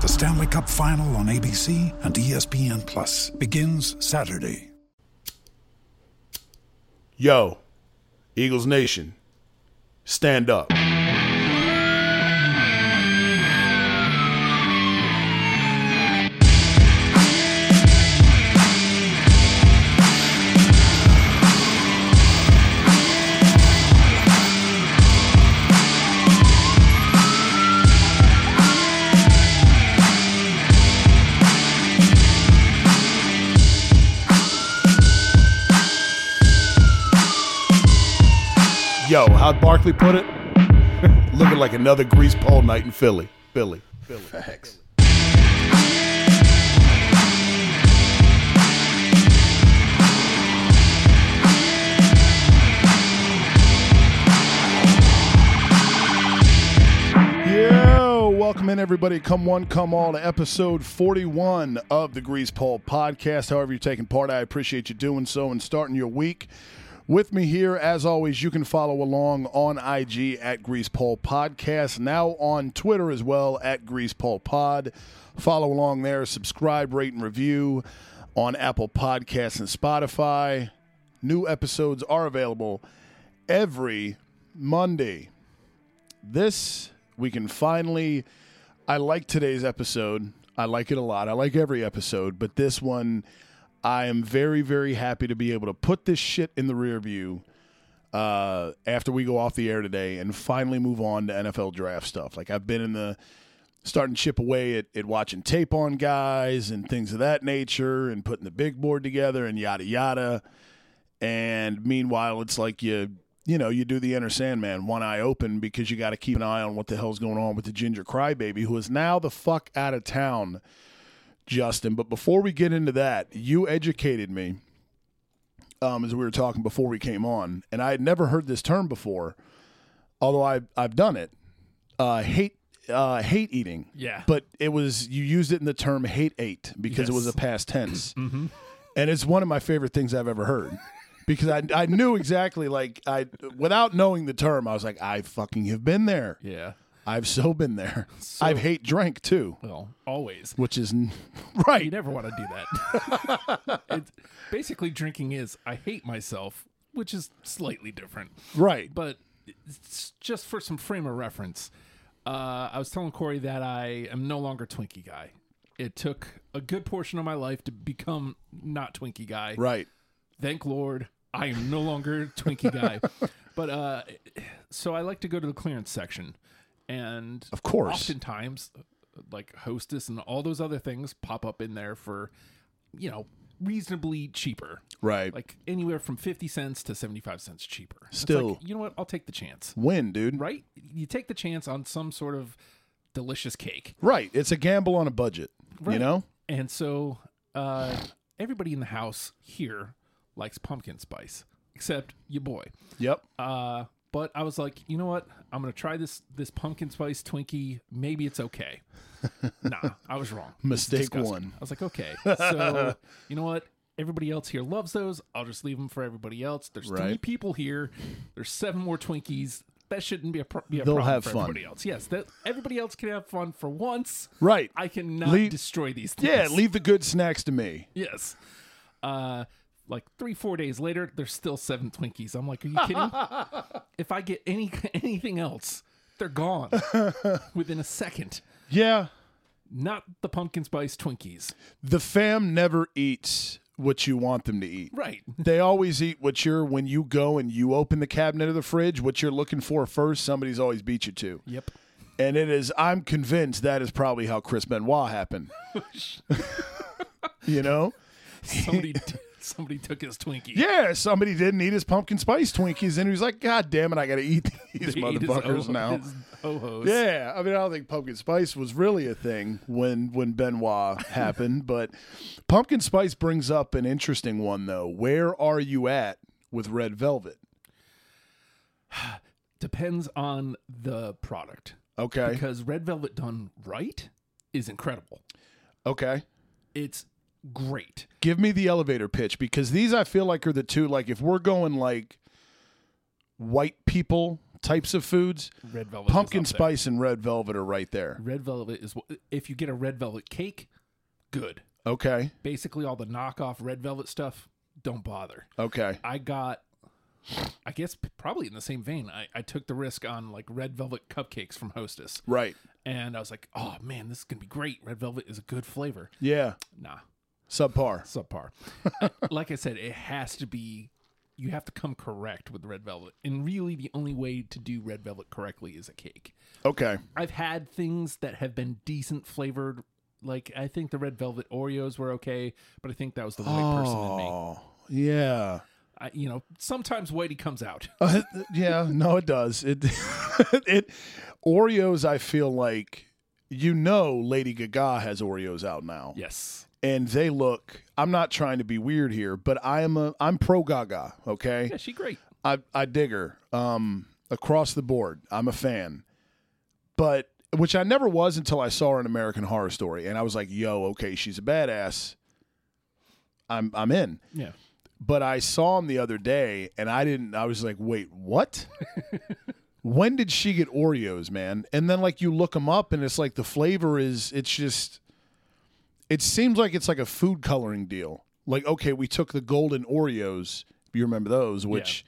The Stanley Cup Final on ABC and ESPN Plus begins Saturday. Yo, Eagles Nation, stand up. Yo, Barkley put it? Looking like another grease pole night in Philly. Philly. Philly. Facts. Yo, welcome in everybody. Come one, come all to episode 41 of the Grease Pole podcast. However, you're taking part, I appreciate you doing so and starting your week. With me here, as always, you can follow along on IG at Grease Pole Podcast, now on Twitter as well at Grease Pole Pod. Follow along there, subscribe, rate, and review on Apple Podcasts and Spotify. New episodes are available every Monday this we can finally i like today's episode i like it a lot i like every episode but this one i am very very happy to be able to put this shit in the rear view uh, after we go off the air today and finally move on to nfl draft stuff. Like i've been in the starting to chip away at, at watching tape on guys and things of that nature and putting the big board together and yada yada. And meanwhile it's like you you know, you do the Enter Sandman one eye open because you got to keep an eye on what the hell's going on with the Ginger Crybaby, who is now the fuck out of town, Justin. But before we get into that, you educated me um, as we were talking before we came on, and I had never heard this term before, although I, I've done it. Uh, hate uh, hate eating. Yeah. But it was, you used it in the term hate ate because it was a past tense. And it's one of my favorite things I've ever heard because I, I knew exactly like I without knowing the term I was like I fucking have been there. Yeah. I've so been there. I've hate drank too, Well, always. which is n- You never want to do that. it's, basically, drinking is I hate myself, which is slightly different. Right. But it's just for some frame of reference, uh, I was telling Corey that I am no longer Twinkie guy. It took a good portion of my life to become not Twinkie guy. Right. Thank Lord, I am no longer Twinkie guy. but uh, so I like to go to the clearance section, and Of course. oftentimes, like Hostess and all those other things pop up in there for, you know, reasonably cheaper, Right. like anywhere from fifty cents to seventy five cents cheaper. Still- like, you know what? I'll take the chance. Win, dude. Right? You take the chance on some sort of delicious cake. Right. It's a gamble on a budget. You know? And so uh, everybody in the house here likes pumpkin spice, except your boy. Yep. Uh, but I was like, you know what? I'm gonna try this this pumpkin spice Twinkie. Maybe it's okay. nah, I was wrong. Mistake one. I was like, okay. So you know what? Everybody else here loves those. I'll just leave them for everybody else. There's three people here. There's seven more Twinkies. That shouldn't be a, pro- be a They'll problem have for fun. everybody else. Yes, that everybody else can have fun for once. Right. I cannot Leave- destroy these things. Yeah, leave the good snacks to me. Yes. Uh, like three, four days later, there's still seven Twinkies. I'm like, are you kidding? if I get any anything else, they're gone within a second. Yeah. Not the pumpkin spice Twinkies. The fam never eats what you want them to eat. Right. They always eat what you're when you go and you open the cabinet of the fridge. What you're looking for first, somebody's always beat you to. Yep. And it is. I'm convinced that is probably how Chris Benoit happened. you know. Somebody somebody took his Twinkie. Yeah, somebody didn't eat his pumpkin spice Twinkies, and he was like, "God damn it, I got to eat these He ate his motherfuckers now." his Ho-hos. Yeah, I mean, I don't think pumpkin spice was really a thing when when Benoit happened, but pumpkin spice brings up an interesting one though. Where are you at with red velvet? Depends on the product. Okay, Because red velvet done right is incredible. okay. It's great. Give me the elevator pitch because these I feel like are the two. Like if we're going like white people types of foods, Red velvet. pumpkin spice and red velvet are right there. Red velvet is if you get a red velvet cake, good. Okay, Basically, all the knockoff red velvet stuff, don't bother. okay, I got, I guess probably in the same vein. I, I took the risk on like red velvet cupcakes from Hostess, right. and I was like, oh man, this is gonna be great. Red velvet is a good flavor. Yeah, Nah, subpar. subpar. like I said, it has to be. You have to come correct with red velvet, and really, the only way to do red velvet correctly is a cake. Okay, I've had things that have been decent flavored. Like I think the red velvet Oreos were okay, but I think that was the white person in me. oh yeah. I, you know, sometimes Whitey comes out. Uh, yeah, no, it does. It it Oreos. I feel like you know, Lady Gaga has Oreos out now, yes. And they look. I'm not trying to be weird here, but I am a I'm pro Gaga. Okay, Yeah, she great. I I dig her. Um, across the board, I'm a fan, but which I never was until I saw her in American Horror Story, and I was like, yo, okay, she's a badass. I'm I'm in Yeah. but I saw him the other day and I didn't I was like, "Wait, what?" when did she get Oreos, man? And then like you look them up and it's like the flavor is it's just it seems like it's like a food coloring deal. Like, okay, we took the golden Oreos, you remember those, which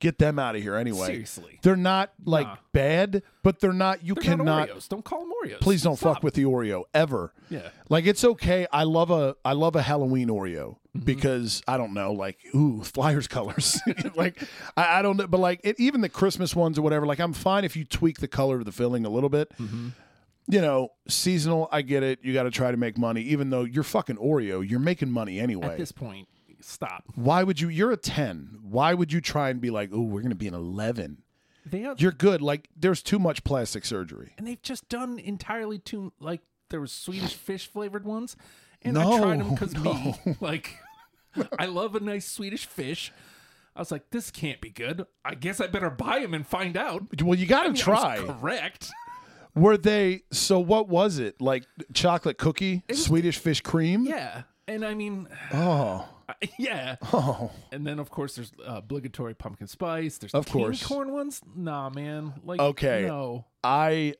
get them out of here anyway. Seriously. They're not like Nah. bad, but they're not you They're cannot not Oreos. Don't call them Oreos. please don't Stop. fuck with the Oreo ever. Yeah. Like it's okay. I love a I love a Halloween Oreo Mm-hmm. because I don't know, like ooh Flyers colors. like I, I don't know, but like it, even the Christmas ones or whatever. Like I'm fine if you tweak the color of the filling a little bit. You know, seasonal. I get it. You got to try to make money, even though you're fucking Oreo. You're making money anyway. At this point, stop. Why would you? You're a ten. Why would you try and be like, oh, we're gonna be an eleven? They are, You're good. Like there's too much plastic surgery. and they've just done entirely too like there was Swedish fish flavored ones, and No, I tried them because no. me like I love a nice Swedish fish. I was like, this can't be good. I guess I better buy them and find out. Well, you got I to mean, I try. was correct. Were they so? What was it like? Chocolate cookie, Swedish fish cream. Yeah, and I mean, Oh, yeah. oh, And then of course there's uh, obligatory pumpkin spice. There's Of candy course. corn ones. Nah, man. Like Okay. no. I.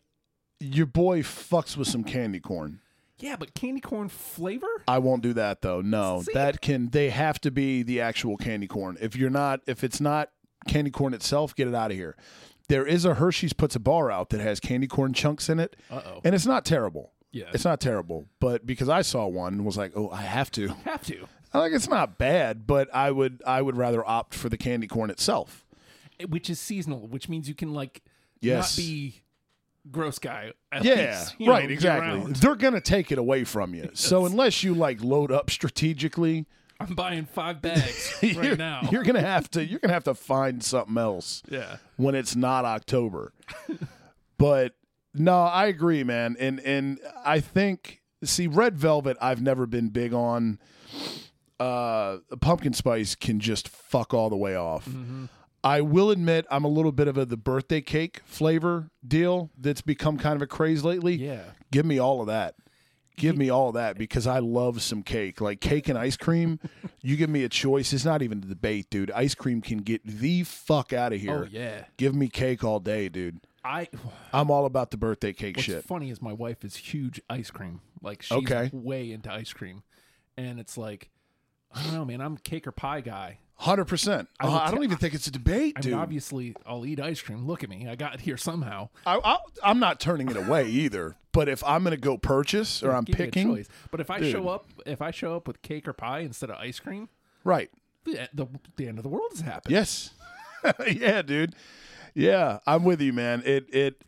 Your boy fucks with some candy corn. Yeah, but candy corn flavor? I won't do that though. No, See? that can. They have to be the actual candy corn. If you're not, if it's not candy corn itself, get it out of here. There is a Hershey's puts a bar out that has candy corn chunks in it, Uh-oh. and it's not terrible. Yeah. It's not terrible, but because I saw one and was like, oh, I have to. Have to. I like it's not bad, but I would I would rather opt for the candy corn itself. Eh, which is seasonal, which means you can like Yes. not be gross guy. at Yeah, least, you know, right, exactly. year-round. They're gonna take it away from you. So unless you like load up strategically, I'm buying five bags right now. you're gonna have to you're gonna have to find something else yeah. when it's not October. but no, I agree, man. And and I think see red velvet I've never been big on. Uh pumpkin spice can just fuck all the way off. Mm-hmm. I will admit I'm a little bit of a the birthday cake flavor deal that's become kind of a craze lately. Yeah. Give me all of that. Give me all that because I love some cake. Like cake and ice cream, you give me a choice. It's not even a debate, dude. Ice cream can get the fuck out of oh, here. Oh yeah. Give me cake all day, dude. I I'm all about the birthday cake What's shit. funny is my wife is huge ice cream. Like she's Okay. way into ice cream. And it's like I don't know, man. I'm cake or pie guy. Hundred percent. Oh, will I don't even think it's a debate, I dude. mean, obviously, I'll eat ice cream. Look at me. I got here somehow. I, I, I'm not turning it away either. But if I'm going to go purchase or I'm Give picking. But if I Dude. show up, if I show up with cake or pie instead of ice cream, right? the the, the end of the world has happened. Yes. yeah, dude. Yeah, I'm with you, man. It it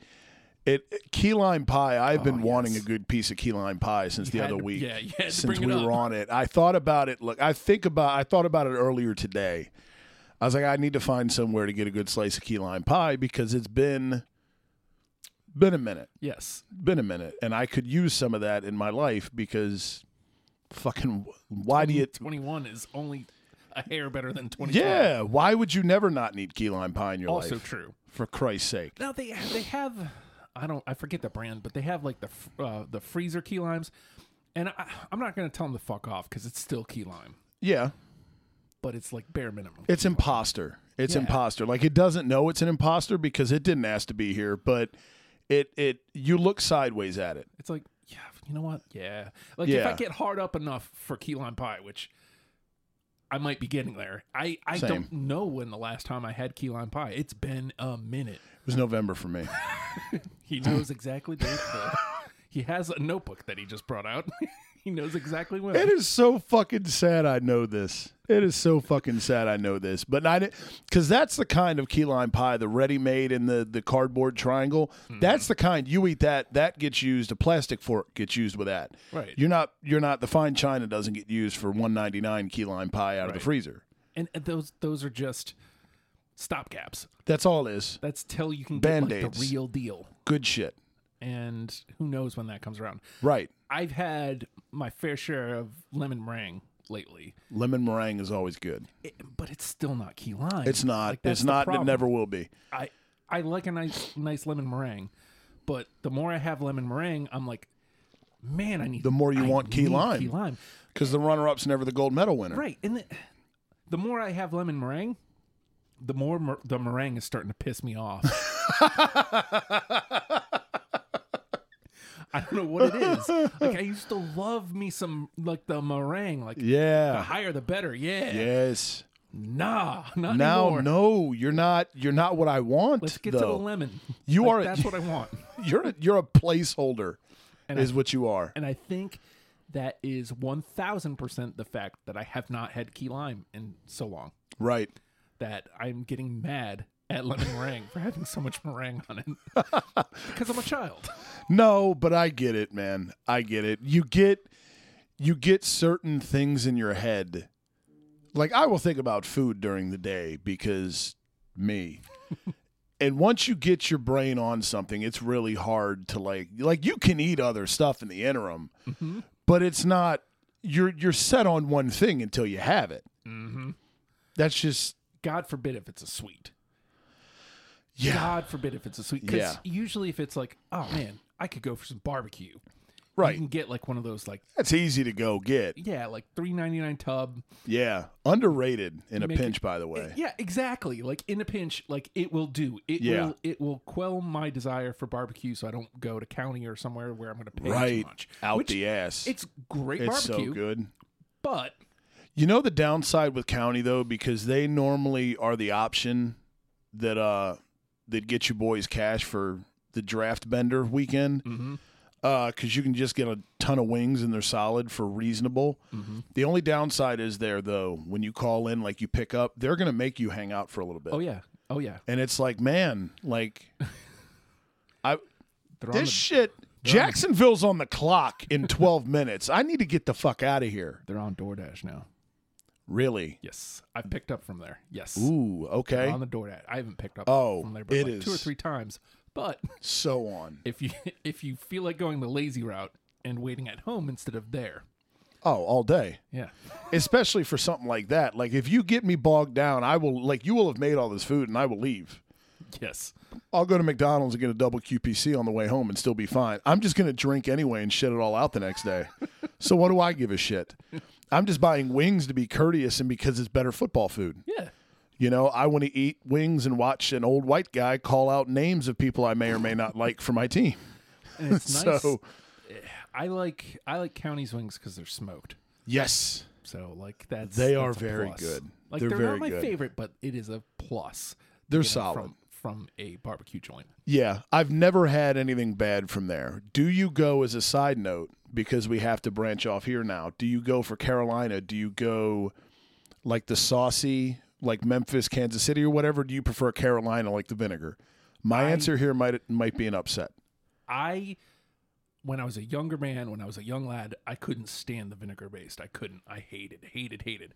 it key lime pie. I've oh, been Oh, wanting yes. a good piece of key lime pie since You the other to- week. yeah, yeah. since we were on it. I thought about it. Look, I think about. I thought about it earlier today. I was like, I need to find somewhere to get a good slice of key lime pie because it's been been a minute. Yes. Been a minute, and I could use some of that in my life because fucking why do you? 21 is only a hair better than 20. Yeah, why would you never not need key lime pie in your Also life? Also true. For Christ's sake. Now they they have I don't I forget the brand, but they have like the uh, the freezer key limes, and I, I'm not gonna tell them to fuck off because it's still key lime, Yeah, but it's like bare minimum. it's imposter. It's Yeah. imposter. Like it doesn't know it's an imposter because it didn't ask to be here, but it it you look sideways at it. It's like yeah, you know what? Yeah, like if I get hard up enough for key lime pie, which I might be getting there. I I Same. don't know when the last time I had key lime pie. It's been a minute. It was November for me. He knows exactly the, the he has a notebook that he just brought out. he knows exactly when. It is so fucking sad. I know this. It is so fucking sad. I know this, but I because that's the kind of key lime pie, the ready made in the the cardboard triangle. Hmm. That's the kind you eat. That that gets used. A plastic fork gets used with that. Right. You're not. You're not. The fine china doesn't get used for one ninety nine key lime pie out of the freezer. and and those those are just stopgaps. That's all it is. That's till you can get like, the real deal. Good shit. And who knows when that comes around. Right. I've had my fair share of lemon meringue lately, Lemon meringue is always good. it, but it's still not key lime. It's not. Like, it's not. It never will be. I I like a nice nice lemon meringue, but the more I have lemon meringue, I'm like, man, I need The more you I want key lime. Key lime, Because the runner up's never the gold medal winner. right? And the, the more I have lemon meringue, the more mer- the meringue is starting to piss me off. I don't know what it is. Like I used to love me some like the meringue, like yeah, the higher the better. Yeah. Yes. Nah, not Now, anymore. no, you're not. You're not what I want. Let's get to the lemon. You Like, are- That's what I want. You're a, you're a placeholder. And is I- what you are. And I think that is 1000% the fact that I have not had key lime in so long Right. that I'm getting mad at lemon meringue for having so much meringue on it because I'm a child. No, but I get it, man. I get it. You get you get certain things in your head. Like I will think about food during the day because me. and once you get your brain on something, it's really hard to like like you can eat other stuff in the interim, but it's not you're you're set on one thing until you have it. Mm-hmm. That's just God forbid if it's a sweet. Yeah. God forbid if it's a sweet. Because Yeah. usually if it's like, oh man, I could go for some barbecue. Right. You can get like one of those like That's easy to go get. yeah, like three ninety nine tub. Yeah. Underrated in a Make it- pinch, by the way. Yeah, exactly. Like in a pinch, like it will do. It Yeah. will it will quell my desire for barbecue so I don't go to county or somewhere where I'm gonna pay too Right. much. Out Which, the ass. It's great It's barbecue, so good. but You know the downside with county though, because they normally are the option that uh that get you boys cash for the draft bender weekend. Mhm. Uh, because you can just get a ton of wings and they're solid for reasonable. Mm-hmm. The only downside is there though, when you call in, like you pick up, they're gonna make you hang out for a little bit. oh yeah, oh yeah, And it's like, man, like I this the, shit Jacksonville's on the clock in twelve minutes. I need to get the fuck out of here. they're on DoorDash now. Really? Yes, I've picked up from there. Yes, Ooh, okay. on the DoorDash. I haven't picked up Oh, from there, but it like two or three times. But So on. if you if you feel like going the lazy route and waiting at home instead of there, Oh, all day. yeah, Especially for something like that. Like if you get me bogged down, I will like you will have made all this food and I will leave. yes, I'll go to McDonald's and get a double QPC on the way home and still be fine. I'm just gonna drink anyway and shit it all out the next day. so what do I give a shit? I'm just buying wings to be courteous and because it's better football food. yeah. You know, I want to eat wings and watch an old white guy call out names of people I may or may not like for my team. And it's nice. So I like I like counties wings because they're smoked. yes, So like that's they are that's a very plus. good. Like They're they're, not my good. favorite, but it is a plus. They're solid. from, from a barbecue joint. Yeah, I've never had anything bad from there. Do you go as a side note because we have to branch off here now? Do you go for Carolina? Do you go like the saucy, like Memphis, Kansas City, or whatever? Do you prefer Carolina, like the vinegar? My I- answer here might might be an upset. I, when I was a younger man, when I was a young lad, I couldn't stand the vinegar based. I couldn't. I hated, hated, hated.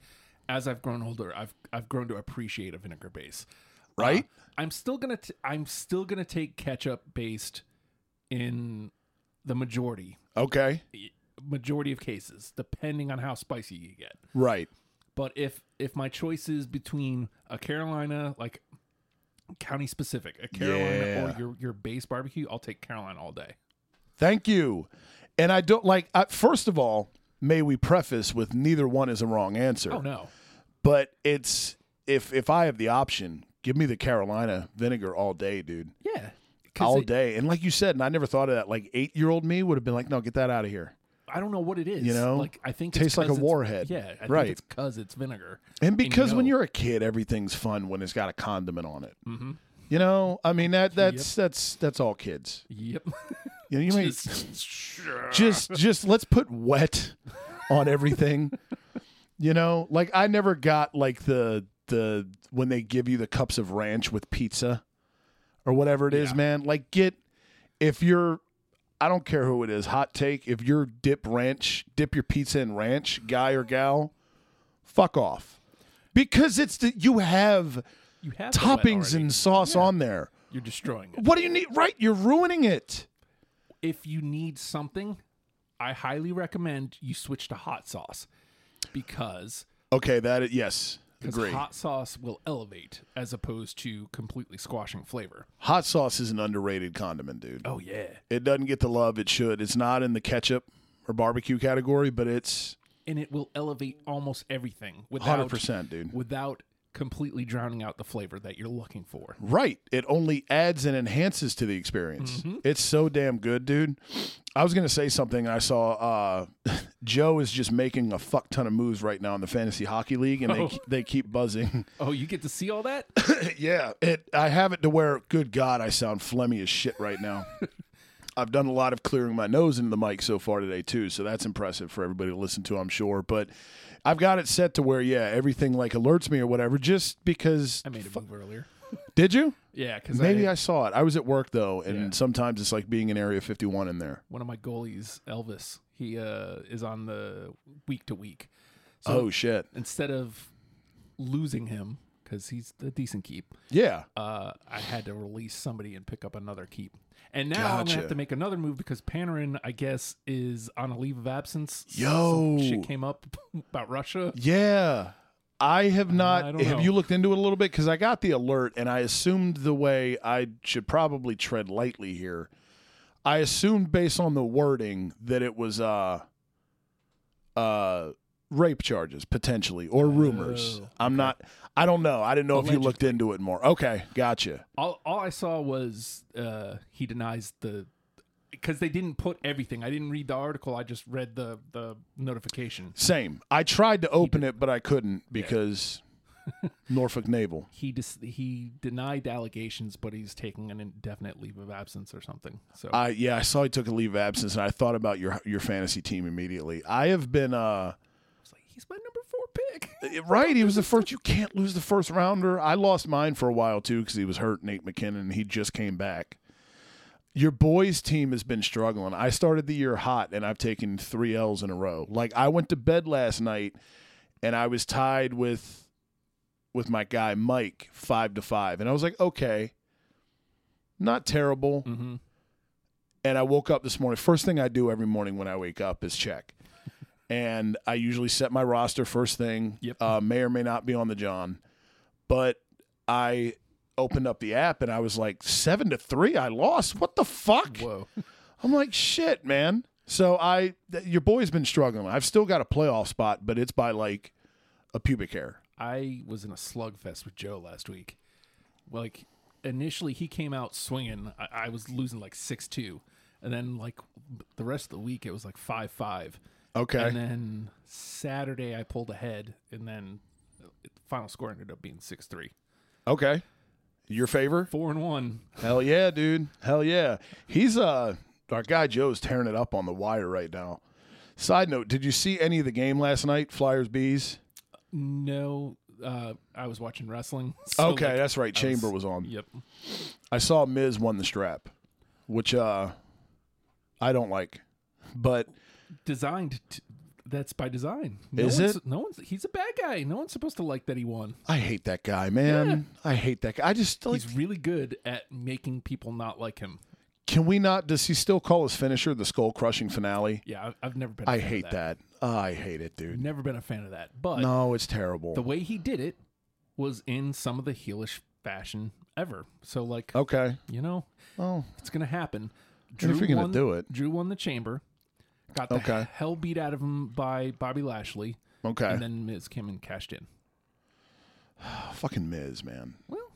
As I've grown older, I've I've grown to appreciate a vinegar base. Right? Uh, I'm still gonna t- I'm still gonna take ketchup based in the majority Okay. majority of cases, depending on how spicy you get. Right. But if if my choice is between a Carolina, like county specific, a Carolina Yeah. or your your base barbecue, I'll take Carolina all day. Thank you. And I don't like. I, first of all, may we preface with neither one is a wrong answer. Oh no. But it's if if I have the option, give me the Carolina vinegar all day, dude. Yeah. All it- day. And like you said, and I never thought of that. Like eight year old me would have been like, no, get that out of here. I don't know what it is. You know? like I think Tastes like a warhead. Yeah, I Right. think it's because it's vinegar. And because when know. you're a kid, everything's fun when it's got a condiment on it. Mm-hmm. You know, I mean that that's that's that's all kids. Yep. You know, you Just- just just let's put wet on everything. you know, like I never got like the the when they give you the cups of ranch with pizza or whatever it is, Yeah. man. Like get if you're I don't care who it is, hot take, if you're dip ranch, dip your pizza in ranch, guy or gal, fuck off. Because it's the you have you have toppings and sauce on there. you're destroying it. What do you need? Right, you're ruining it. If you need something, I highly recommend you switch to hot sauce because Okay, that is, yes, agree. hot sauce will elevate as opposed to completely squashing flavor. Hot sauce is an underrated condiment, dude. Oh yeah. It doesn't get the love it should. It's not in the ketchup or barbecue category, but it's and it will elevate almost everything without 100%, dude. without completely drowning out the flavor that you're looking for. right. It only adds and enhances to the experience. Mm-hmm. It's so damn good, dude. I was going to say something. I saw uh, Joe is just making a fuck ton of moves right now in the fantasy hockey league, and Oh. they they keep buzzing. Oh, you get to see all that? yeah, it. I have it to where, good God, I sound phlegmy as shit right now. I've done a lot of clearing my nose into the mic so far today too, so that's impressive for everybody to listen to, I'm sure. But I've got it set to where, yeah, everything like alerts me or whatever, just because. I made a move earlier. Did you? Yeah, because Maybe I, saw it. I was at work though, and Yeah. sometimes it's like being in Area 51 in there. one of my goalies, Elvis, he uh, is on the week to week. So oh shit! instead of losing him because he's a decent keep, Yeah. uh, I had to release somebody and pick up another keep. And now I'm gonna Gotcha. have to make another move because Panarin, I guess, is on a leave of absence. Yo. Some shit came up about Russia. Yeah. I have not. I don't have know. you looked into it a little bit? Because I got the alert, and I assumed the way I should probably tread lightly here. I assumed based on the wording that it was uh, uh, rape charges potentially or rumors. Oh, I'm not. I don't know. I didn't know if you looked into it more. Okay, gotcha. All, all I saw was uh, he denies the because they didn't put everything. I didn't read the article. I just read the the notification. Same. I tried to open it, but I couldn't because Norfolk Naval. He dis- he denied the allegations, but he's taking an indefinite leave of absence or something. So I yeah, I saw he took a leave of absence, and I thought about your your fantasy team immediately. I have been uh I was like, he's my number four pick. right. He was the first. You can't lose the first rounder. I lost mine for a while too because he was hurt. Nate MacKinnon. and He just came back. Your boys' team has been struggling. I started the year hot, and I've taken three L's in a row. Like I went to bed last night, and I was tied with with my guy Mike five to five, and I was like, okay, not terrible. Mm-hmm. and I woke up this morning. First thing I do every morning when I wake up is check. And I usually set my roster first thing. Yep. Uh, may or may not be on the John, but I opened up the app and I was like seven to three. I lost. What the fuck? Whoa. I'm like shit, man. So I, th- your boy's been struggling. I've still got a playoff spot, but it's by like a pubic hair. I was in a slugfest with Joe last week. Like initially, he came out swinging. I, I was losing like six two, and then like the rest of the week, it was like five five. Okay. And then Saturday, I pulled ahead, and then final score ended up being six three. Okay. Your favor? Four and one. Hell yeah, dude. Hell yeah. He's uh our guy Joe's tearing it up on the wire right now. Side note, did you see any of the game last night, Flyers Bees? No, uh, I was watching wrestling. so, okay, like, that's right. Chamber was, was- on. Yep. I saw Miz won the strap, which uh I don't like. But Designed. To, that's by design. No Is one's, it? No one's. He's a bad guy. No one's supposed to like that he won. I hate that guy, man. I hate that guy. I just like He's really good at making people not like him. can we not does he still call his finisher the skull crushing finale? Yeah, I've, I've never been. a I fan of hate that. I hate it, dude. Never been a fan of that. But No, it's terrible. the way he did it was in some of the heelish fashion ever. So like, okay. you know, Oh, it's gonna happen. If you're gonna won, do it. Drew won the chamber. Got the Okay. hell beat out of him by Bobby Lashley, okay. and then Miz came and cashed in. Fucking Miz, man. Well,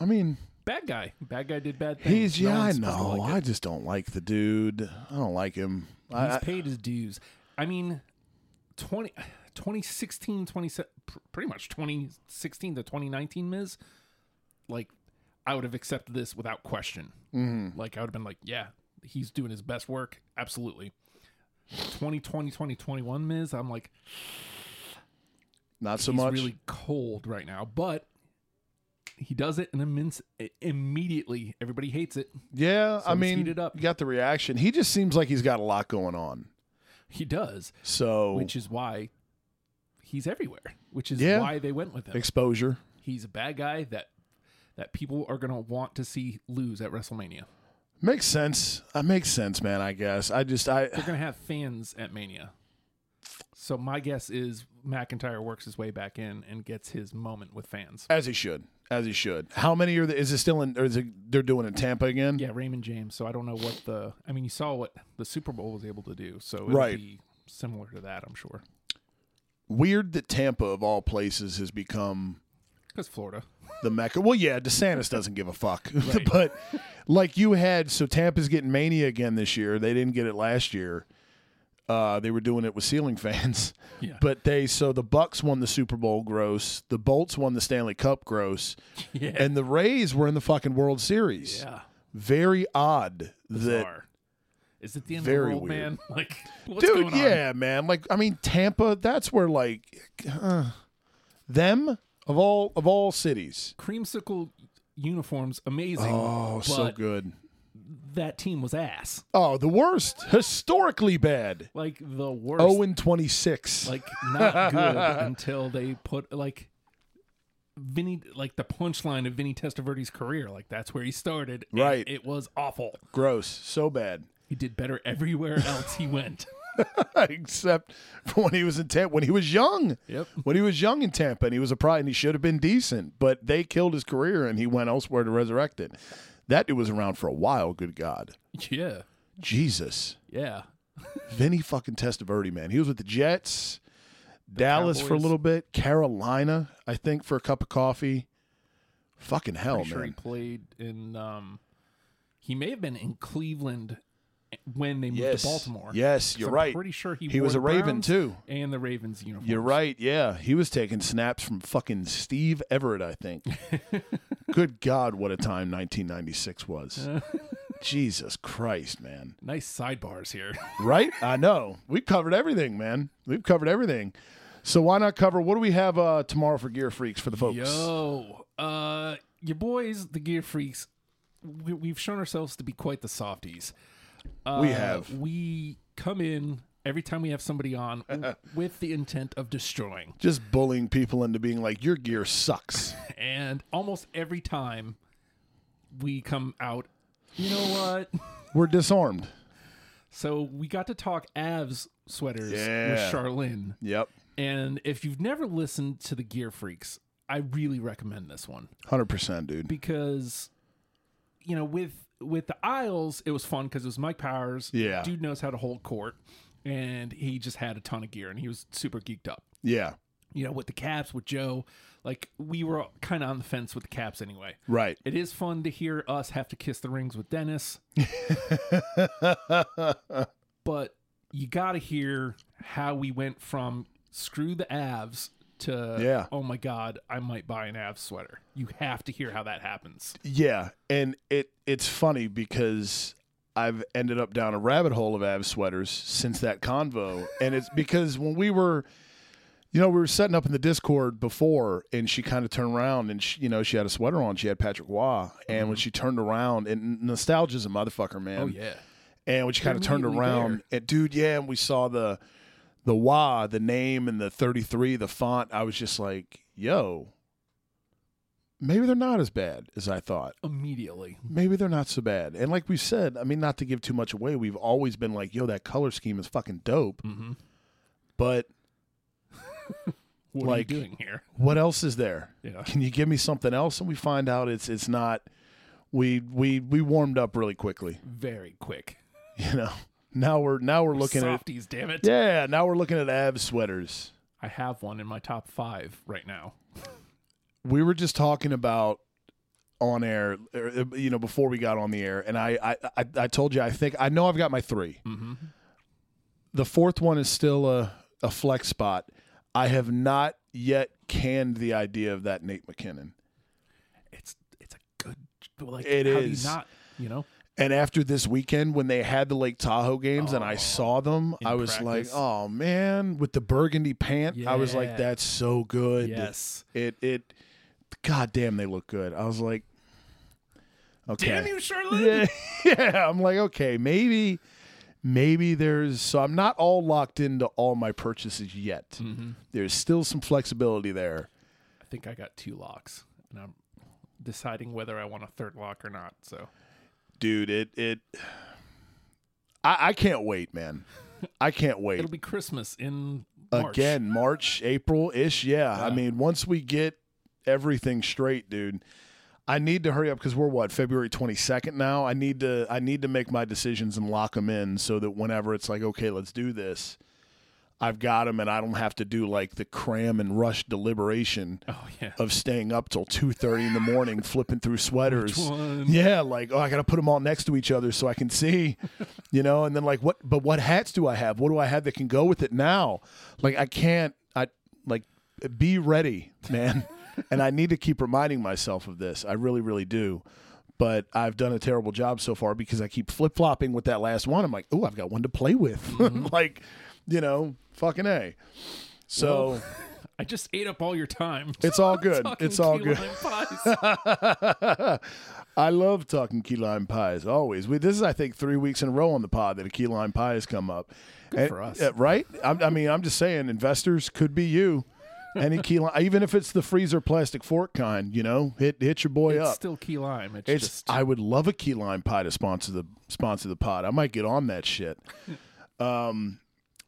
I mean, bad guy. Bad guy did bad things. he's No yeah, I one's supposed to know. like I just don't like the dude. I don't like him. He's I- paid his dues. I mean, 20, 2016, 20, pretty much 2016 to 2019 Miz, like, I would have accepted this without question. Mm-hmm. Like, I would have been like, yeah, he's doing his best work. Absolutely. 2020, 2021 Miz, I'm like, not so much. really cold right now. But he does it and immense, immediately everybody hates it. yeah, I let's mean, it up. you got the reaction. He just seems like he's got a lot going on. He does, So which is why he's everywhere, which is Yeah. why they went with him. exposure he's a bad guy that that people are gonna want to see lose at WrestleMania. Makes sense. That makes sense, man. I guess. I just I They're gonna have fans at Mania. So my guess is McIntyre works his way back in and gets his moment with fans. as he should, as he should. How many are the, is it still in? Or is it they're doing in Tampa again? Yeah, Raymond James. So I don't know what the. I mean, you saw what the Super Bowl was able to do. So it'll Right. be similar to that, I'm sure. Weird that Tampa of all places has become Because Florida. The mecca. Well, yeah, DeSantis doesn't give a fuck. but like you had, so Tampa's getting Mania again this year. They didn't get it last year. Uh, they were doing it with ceiling fans. Yeah. But they so the Bucs won the Super Bowl gross, the Bolts won the Stanley Cup gross, Yeah. and the Rays were in the fucking World Series. yeah. Very odd that Bizarre. Is it the end Very of the world, weird. man? Like, what's Dude, going on? yeah, man. Like I mean Tampa, that's where like uh, them of all of all cities. Creamsicle uniforms, amazing. Oh, so good. That team was ass. Oh, the worst. Historically bad. Like the worst. Oh and 26. like not good until they put like Vinny like the punchline of Vinny Testaverde's career. Like that's where he started. Right. It was awful. Gross. So bad. He did better everywhere else he went. Except for when he was in Tampa, when he was young. Yep. When he was young in Tampa and he was a pride and he should have been decent, but they killed his career and he went elsewhere to resurrect it. That dude was around for a while, good God. Yeah. Jesus. Yeah. Vinny fucking Testaverde, man. He was with the Jets, Dallas for a little bit, Carolina, I think, for a cup of coffee. Fucking hell, Pretty sure he man. played in um he may have been in Cleveland when they moved Yes. to Baltimore. Yes, you're I'm right. Pretty sure he, He was a Raven, Browns too. And the Ravens uniform. You're right. Yeah, he was taking snaps from fucking Steve Everitt. I think. Good God, what a time 1996 was. Jesus Christ, man. Nice sidebars here. Right? I know. We've covered everything, man. We've covered everything. So why not cover? What do we have uh, tomorrow for Gear Freaks for the folks? Yo, uh, your boys, the Gear Freaks, we, we've shown ourselves to be quite the softies. Uh, We have. We come in every time we have somebody on with the intent of destroying, Just bullying people into being like, your gear sucks. and almost every time we come out, you know what? We're disarmed. So we got to talk Avs sweaters Yeah. with Charlene, Yep. and if you've never listened to the Gear Freaks, I really recommend this one. Hundred percent, dude. because you know with with the Isles it was fun because it was Mike Powers. Yeah. dude knows how to hold court, and he just had a ton of gear, and he was super geeked up. Yeah. You know, with the Caps with Joe, like we were kind of on the fence with the Caps anyway. Right. It is fun to hear us have to kiss the rings with Dennis, but you got to hear how we went from screw the Avs to Yeah. oh my god, I might buy an Avs sweater. You have to hear how that happens. Yeah, and it it's funny because I've ended up down a rabbit hole of Av sweaters since that convo, and it's because when we were, you know, we were setting up in the Discord before, and she kind of turned around, and she, you know, she had a sweater on. She had Patrick Roy, and when mm-hmm. she turned around, and nostalgia's a motherfucker, man. Oh yeah. And when she kind of turned around, and dude, yeah, and we saw the the Roy, the name and the 33, the font. I was just like, yo, maybe they're not as bad as I thought. Immediately. Maybe they're not so bad. And like we said, I mean, not to give too much away, we've always been like, yo, that color scheme is fucking dope. Mm-hmm. But What Like- are you doing here? what else is there? Yeah. Can you give me something else? And we find out it's it's not. We we we warmed up really quickly. Very quick. You know. Now we're now we're looking at Softies, damn it. yeah. Now we're looking at Av sweaters. I have one in my top five right now. we were just talking about on air, er, you know, before we got on the air, and I, I, I, I told you I think I know I've got my 3 Mm-hmm. The fourth one is still a a flex spot. I have not yet canned the idea of that Nate MacKinnon. It's it's a good like It how is. do you not you know And after this weekend, when they had the Lake Tahoe games and I Oh, saw them, I was like, "Oh man!" With the burgundy pant, I was like, "That's so good." yes It it, God damn, they look good. I was like, "Okay." damn you Charlotte yeah, yeah. I'm like, okay, maybe, maybe there's. So I'm not all locked into all my purchases yet. mm-hmm. There's still some flexibility there. I think I got two locks and I'm deciding whether I want a third lock or not so dude. It it. I, I can't wait, man. I can't wait. it'll be Christmas in March. Again, March, April ish. Yeah. I mean, once we get everything straight, dude. I need to hurry up because we're what February twenty second now. I need to I need to make my decisions and lock them in so that whenever it's like okay, let's do this, I've got them and I don't have to do like the cram and rush deliberation oh yeah of staying up till two thirty in the morning flipping through sweaters. Yeah, like oh, I got to put them all next to each other so I can see, you know. And then like what? But what hats do I have? What do I have that can go with it now? Like I can't. I like be ready, man. and I need to keep reminding myself of this. I really, really do. But I've done a terrible job so far because I keep flip flopping with that last one. I'm like, oh, I've got one to play with. Mm-hmm. like, you know, fucking a. So I just ate up all your time it's all good. It's all key good. lime pies. I love talking key lime pies. Always. We, this is, I think, three weeks in a row on the pod that a key lime pie has come up. Good for us. right? I'm, I mean, I'm just saying, investors could be you. Any key lime, even if it's the freezer plastic fork kind, you know, hit hit your boy it's up. still key lime. It's, It's. just I would love a key lime pie to sponsor the sponsor the pod. I might get on that shit. Um,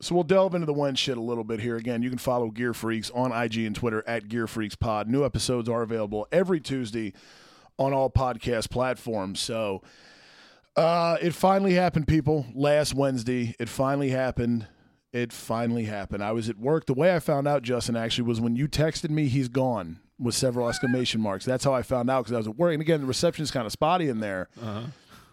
so we'll delve into the one shit a little bit here. Again, you can follow Gear Freaks on IG and Twitter at Gear Freaks Pod. New episodes are available every Tuesday on all podcast platforms. So uh, it finally happened, people. Last Wednesday, it finally happened. It finally happened. I was at work. The way I found out, Justin, actually, was when you texted me, he's gone with several exclamation marks. That's how I found out because I was at work. And again, the reception is kind of spotty in there.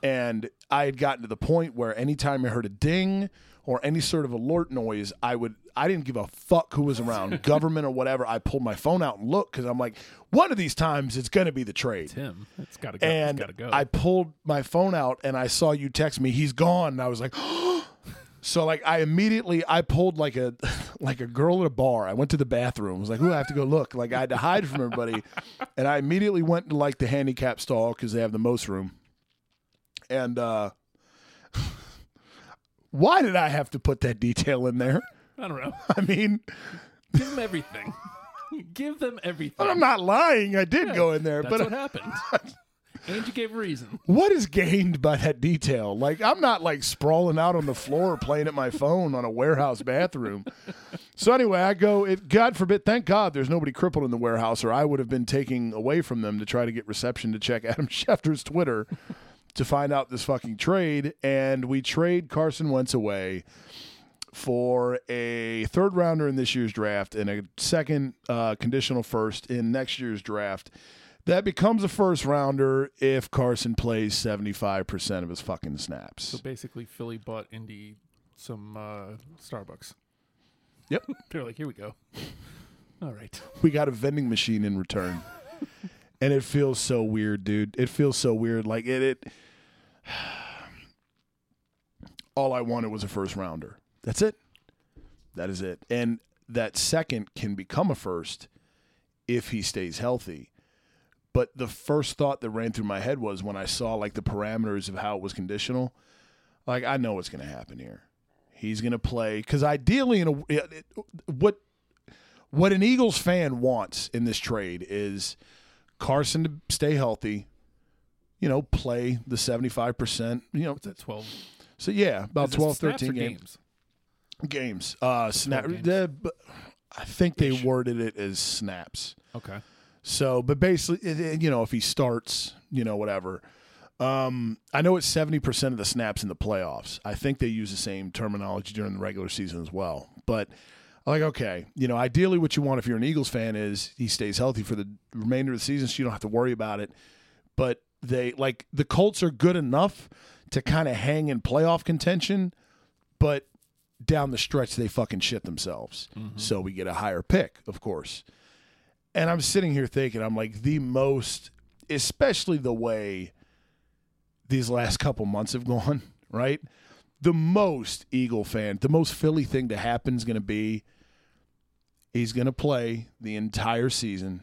And I had gotten to the point where anytime I heard a ding or any sort of alert noise, I would, I didn't give a fuck who was around, government or whatever. I pulled my phone out and looked because I'm like, one of these times it's going to be the trade. Tim. It's got to go. And it's got to go. I pulled my phone out and I saw you text me, he's gone. And I was like, so like I immediately I pulled like a like a girl at a bar. I went to the bathroom. I was like, "Ooh, I have to go look." Like I had to hide from everybody, and I immediately went to like the handicap stall because they have the most room. And uh why did I have to put that detail in there? I don't know. I mean, Give them everything. Give them everything. I'm not lying. I did go in there, That's but what happened. and you gave a reason. what is gained by that detail? Like I'm not like sprawling out on the floor playing at my phone on a warehouse bathroom. So anyway, I go. It God forbid. Thank God there's nobody crippled in the warehouse, or I would have been taking away from them to try to get reception to check Adam Schefter's Twitter to find out this fucking trade. And we trade Carson Wentz away for a third rounder in this year's draft and a second uh, conditional first in next year's draft. That becomes a first rounder if Carson plays 75% of his fucking snaps. So basically, Philly bought Indy some uh, Starbucks. Yep. They're like, here we go. All right. we got a vending machine in return. and it feels so weird, dude. It feels so weird. Like it, it all I wanted was a first rounder. That's it. That is it. And that second can become a first if he stays healthy. But the first thought that ran through my head was when I saw like the parameters of how it was conditional, like I know what's going to happen here. He's going to play because ideally, in a it- what what an Eagles fan wants in this trade is Carson to stay healthy. You know, play the seventy five percent. You know, that? Twelve. so yeah, about Is 12, 13 or games. Games. Uh, snap. games. but I think they Ish. worded it as snaps. Okay. So, but basically, it- it- you know, if he starts, you know, whatever. Um, I know it's seventy percent of the snaps in the playoffs. I think they use the same terminology during the regular season as well. But like, okay, you know, ideally, what you want if you're an Eagles fan is he stays healthy for the remainder of the season, so you don't have to worry about it. But they like the Colts are good enough to kind of hang in playoff contention, but down the stretch they fucking shit themselves. Mm-hmm. So we get a higher pick, of course. And I'm sitting here thinking, I'm like, the most, especially the way these last couple months have gone, right? The most Eagle fan, the most Philly thing to happen is going to be he's going to play the entire season,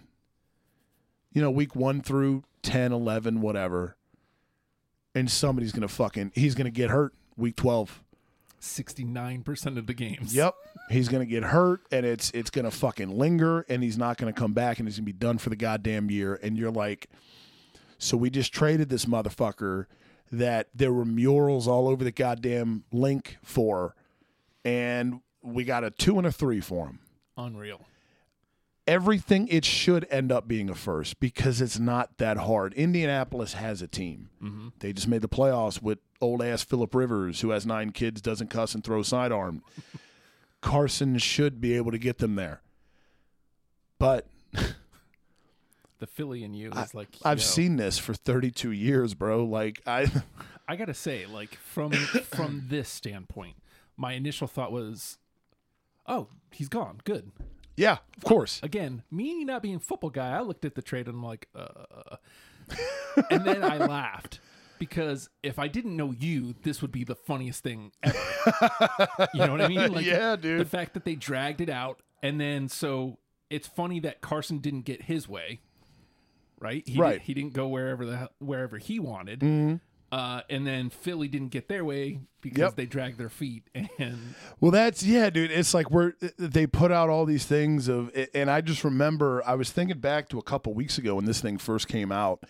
you know, week one through 10, 11, whatever. And somebody's going to fucking, he's going to get hurt week 12. Sixty-nine percent of the games. Yep. He's gonna get hurt and it's it's gonna fucking linger and he's not gonna come back and he's gonna be done for the goddamn year. And you're like, so we just traded this motherfucker that there were murals all over the goddamn link for, and we got a two and a three for him. Unreal. Everything it should end up being a first because it's not that hard. Indianapolis has a team. Mm-hmm. They just made the playoffs with old ass Philip Rivers, who has nine kids, doesn't cuss, and throw sidearm. Carson should be able to get them there. But The Philly in you is like I've yo, seen this for 32 years, bro. Like I, I gotta say, like from from this standpoint, my initial thought was, "Oh, he's gone. Good." Yeah, of course. Again, me not being a football guy, I looked at the trade and I'm like, uh, and then I laughed because if I didn't know you, this would be the funniest thing ever. you know what I mean? Like, Yeah, dude. The fact that they dragged it out, and then so it's funny that Carson didn't get his way, right? He Right. Mm-hmm. Did, he didn't go wherever the wherever he wanted. Uh, and then Philly didn't get their way because Yep. they dragged their feet. And Well, that's yeah, dude. It's like we're they put out all these things of, and I just remember I was thinking back to a couple weeks ago when this thing first came out,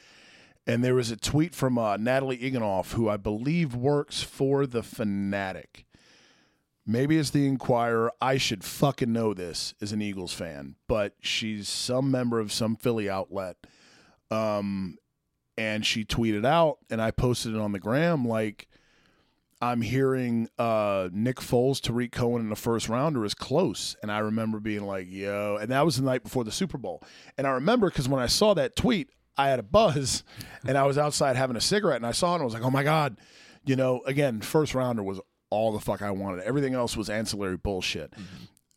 and there was a tweet from uh, Natalie Egenolf, who I believe works for the Fanatic. Maybe it's the Inquirer. I should fucking know this as an Eagles fan, but she's some member of some Philly outlet. Um, and she tweeted out, and I posted it on the gram like. I'm hearing uh, Nick Foles, Tarik Cohen in the first rounder is close. And I remember being like, yo. And that was the night before the Super Bowl. And I remember because when I saw that tweet, I had a buzz and I was outside having a cigarette and I saw it and I was like, oh my God. You know, again, first rounder was all the fuck I wanted. Everything else was ancillary bullshit.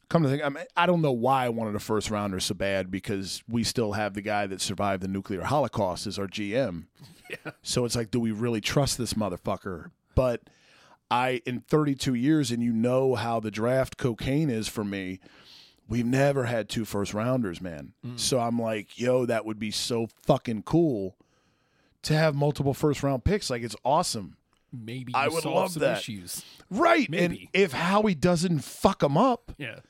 Come to think, I, mean, I don't know why I wanted a first rounder so bad because we still have the guy that survived the nuclear holocaust as our GM. Yeah. So it's like, do we really trust this motherfucker? But I, in 32 years, and you know how the draft cocaine is for me, we've never had two first rounders, man. Mm. So I'm like, yo, that would be so fucking cool to have multiple first round picks. Like, it's awesome. maybe I would solve love some that. issues. Right. And Maybe. if Howie doesn't fuck them up, Yeah.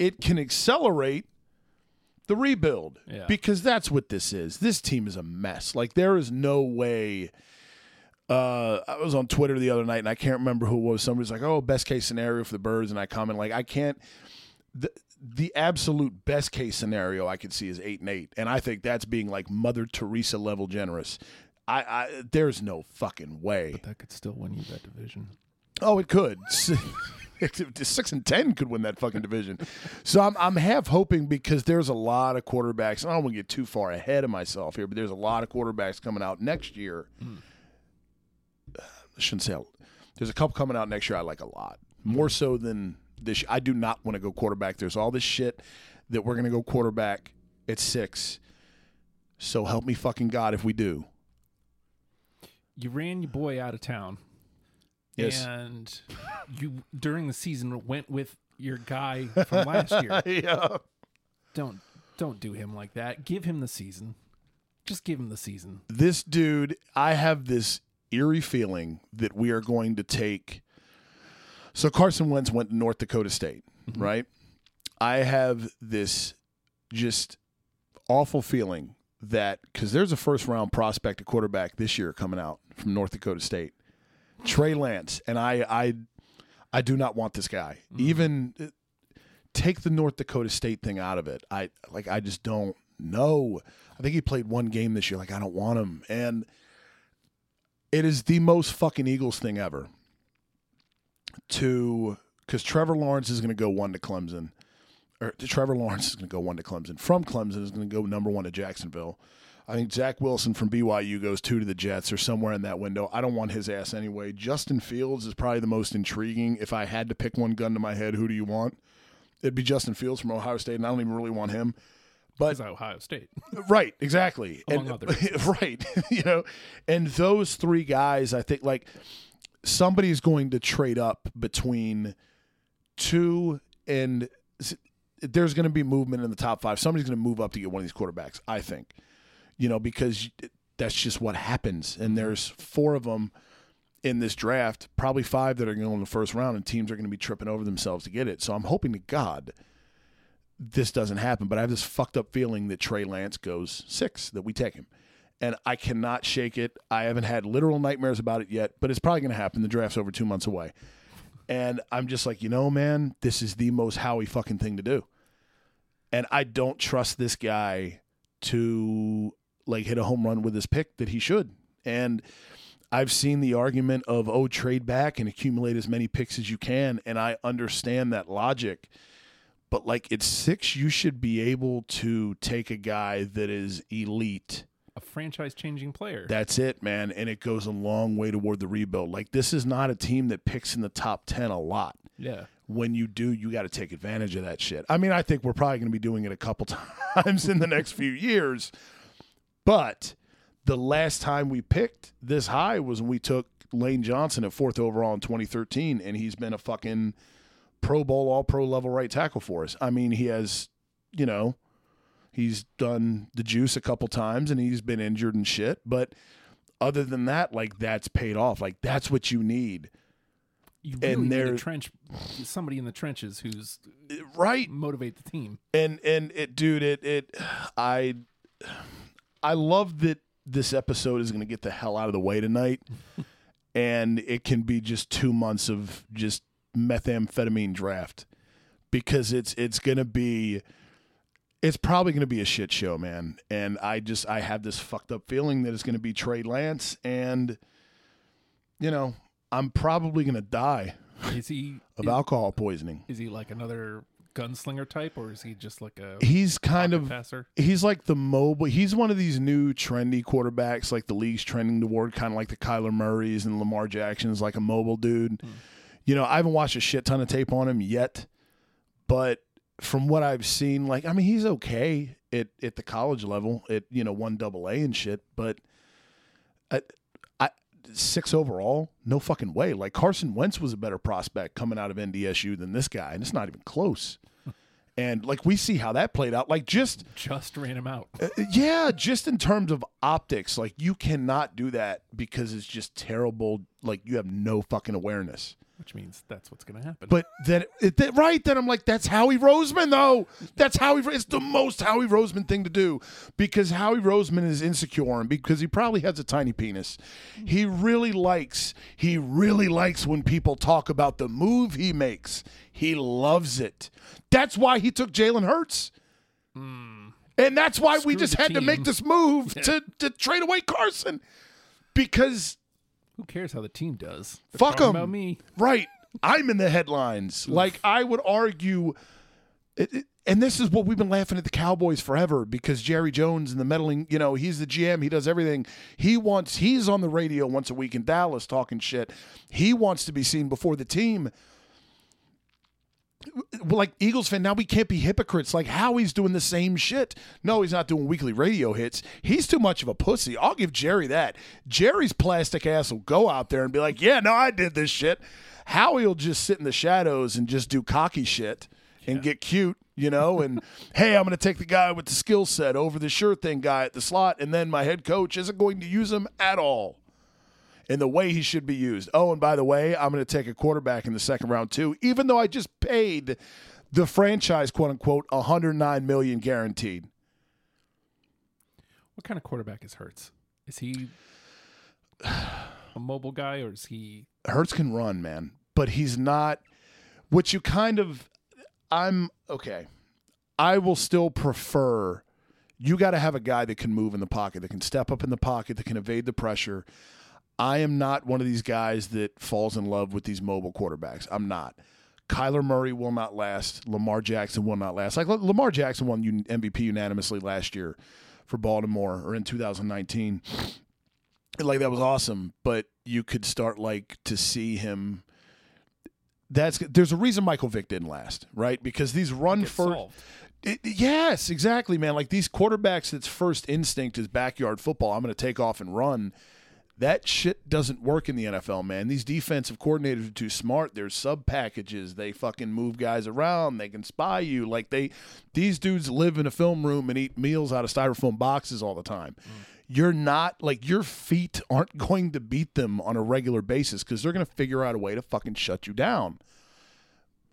It can accelerate the rebuild Yeah. because that's what this is. This team is a mess. Like there is no way. Uh, I was on Twitter the other night and I can't remember who it was. Somebody's like, "Oh, best case scenario for the Birds," and I comment like, "I can't." The the absolute best case scenario I could see is eight and eight, and I think that's being like Mother Teresa level generous. I, I there's no fucking way. That could still win you that division. Oh, it could. Six and ten could win that fucking division. So I'm I'm half hoping because there's a lot of quarterbacks. I don't want to get too far ahead of myself here, but there's a lot of quarterbacks coming out next year. I shouldn't say. There's a couple coming out next year I like a lot more so than this. I do not want to go quarterback. There's all this shit that we're going to go quarterback at six. So help me fucking God if we do. You ran your boy out of town. Yes. And you during the season went with your guy from last year. yeah. Don't don't do him like that. Give him the season. Just give him the season. This dude, I have this eerie feeling that we are going to take. So Carson Wentz went to North Dakota State, mm-hmm. right? I have this just awful feeling that because there's a first round prospect at quarterback this year coming out from North Dakota State, Trey Lance, and I, I, I do not want this guy. Even uh, take the North Dakota State thing out of it. I like. I just don't know. I think he played one game this year. Like I don't want him, and it is the most fucking Eagles thing ever. To because Trevor Lawrence is going to go one to Clemson, or Trevor Lawrence is going to go one to Clemson. From Clemson is going to go number one to Jacksonville. I think Zach Wilson from BYU goes two to the Jets or somewhere in that window. I don't want his ass anyway. Justin Fields is probably the most intriguing. If I had to pick one gun to my head, who do you want? It'd be Justin Fields from Ohio State, and I don't even really want him. But It's Ohio State. right, exactly, Among and, other reasons. right, you know, and those three guys, I think, like somebody's going to trade up between two and there's going to be movement in the top five. Somebody's going to move up to get one of these quarterbacks. I think, you know, because that's just what happens. And mm-hmm. there's four of them in this draft, probably five that are going to go in the first round, and teams are going to be tripping over themselves to get it. So I'm hoping to God this doesn't happen. But I have this fucked up feeling that Trey Lance goes six, that we take him. And I cannot shake it. I haven't had literal nightmares about it yet, but it's probably going to happen. The draft's over two months away. And I'm just like, you know, man, this is the most Howie fucking thing to do. And I don't trust this guy to like hit a home run with his pick that he should. And I've seen the argument of, oh, trade back and accumulate as many picks as you can. And I understand that logic. But like at six, you should be able to take a guy that is elite. A franchise changing player. That's it, man. And it goes a long way toward the rebuild. Like this is not a team that picks in the top 10 a lot. yeah. When you do, you got to take advantage of that shit. I mean, I think we're probably going to be doing it a couple times in the next few years. But the last time we picked this high was when we took Lane Johnson at fourth overall in 2013, and he's been a fucking Pro Bowl, all pro level right tackle for us. I mean, he has, you know, he's done the juice a couple times and he's been injured and shit. But other than that, like that's paid off. Like that's what you need. You And really need there- a trench somebody in the trenches who's Right. motivate the team. and and it dude it it i i love that this episode is going to get the hell out of the way tonight and it can be just two months of just methamphetamine draft because it's it's going to be it's probably going to be a shit show man. And i just i have this fucked up feeling that it's going to be trey lance and you know i'm probably going to die Is he of is, alcohol poisoning. is he like another gunslinger type or is he just like a he's kind of passer? he's like the mobile. He's one of these new trendy quarterbacks, like the league's trending toward, kind of like the Kyler Murrays and Lamar Jackson's, like a mobile dude. Hmm. You know, I haven't watched a shit ton of tape on him yet, but from what I've seen, like I mean, he's okay at at the college level, at you know one double A and shit, but I, I six overall, no fucking way. Like Carson Wentz was a better prospect coming out of NDSU than this guy, and it's not even close. And like we see how that played out, like just Just ran him out. uh, yeah, just in terms of optics, like you cannot do that because it's just terrible. Like you have no fucking awareness. Which means that's what's gonna happen. But then, it, that, right then, I'm like, that's Howie Roseman, though. That's Howie. It's the most Howie Roseman thing to do because Howie Roseman is insecure and because he probably has a tiny penis. He really likes. He really likes when people talk about the move he makes. He loves it. That's why he took Jalen Hurts. Hmm. And that's why we just had to make this move to, to trade away Carson because Who cares how the team does? They're Fuck talking 'em. about me. Right. I'm in the headlines. Like I would argue it, it- and this is what we've been laughing at the Cowboys forever because Jerry Jones and the meddling, you know, he's the GM, he does everything. He wants he's on the radio once a week in Dallas talking shit. He wants to be seen before the team. Like Eagles fan, now we can't be hypocrites. Like Howie's doing the same shit. No, he's not doing weekly radio hits. He's too much of a pussy. I'll give Jerry that. Jerry's plastic ass will go out there and be like, "Yeah, no, I did this shit." Howie will just sit in the shadows and just do cocky shit and get cute, you know, and hey, I'm going to take the guy with the skill set over the sure thing guy at the slot, and then my head coach isn't going to use him at all in the way he should be used. Oh, and by the way, I'm going to take a quarterback in the second round too, even though I just paid the franchise quote unquote 109 million guaranteed. What kind of quarterback is Hurts? Is he a mobile guy or is he Hurts can run, man, but he's not what you kind of I'm okay. I will still prefer you got to have a guy that can move in the pocket, that can step up in the pocket, that can evade the pressure. I am not one of these guys that falls in love with these mobile quarterbacks. I'm not. Kyler Murray will not last. Lamar Jackson will not last. Like Lamar Jackson won MVP unanimously last year for Baltimore or in 2019. Like that was awesome, but you could start like to see him that's there's a reason Michael Vick didn't last, right? Because these run first yes, exactly, man. Like these quarterbacks that's first instinct is backyard football. I'm going to take off and run that shit doesn't work in the NFL, man. These defensive coordinators are too smart. There's sub packages. They fucking move guys around. They can spy you. Like they, these dudes live in a film room and eat meals out of styrofoam boxes all the time. Mm. You're not like your feet aren't going to beat them on a regular basis because they're going to figure out a way to fucking shut you down.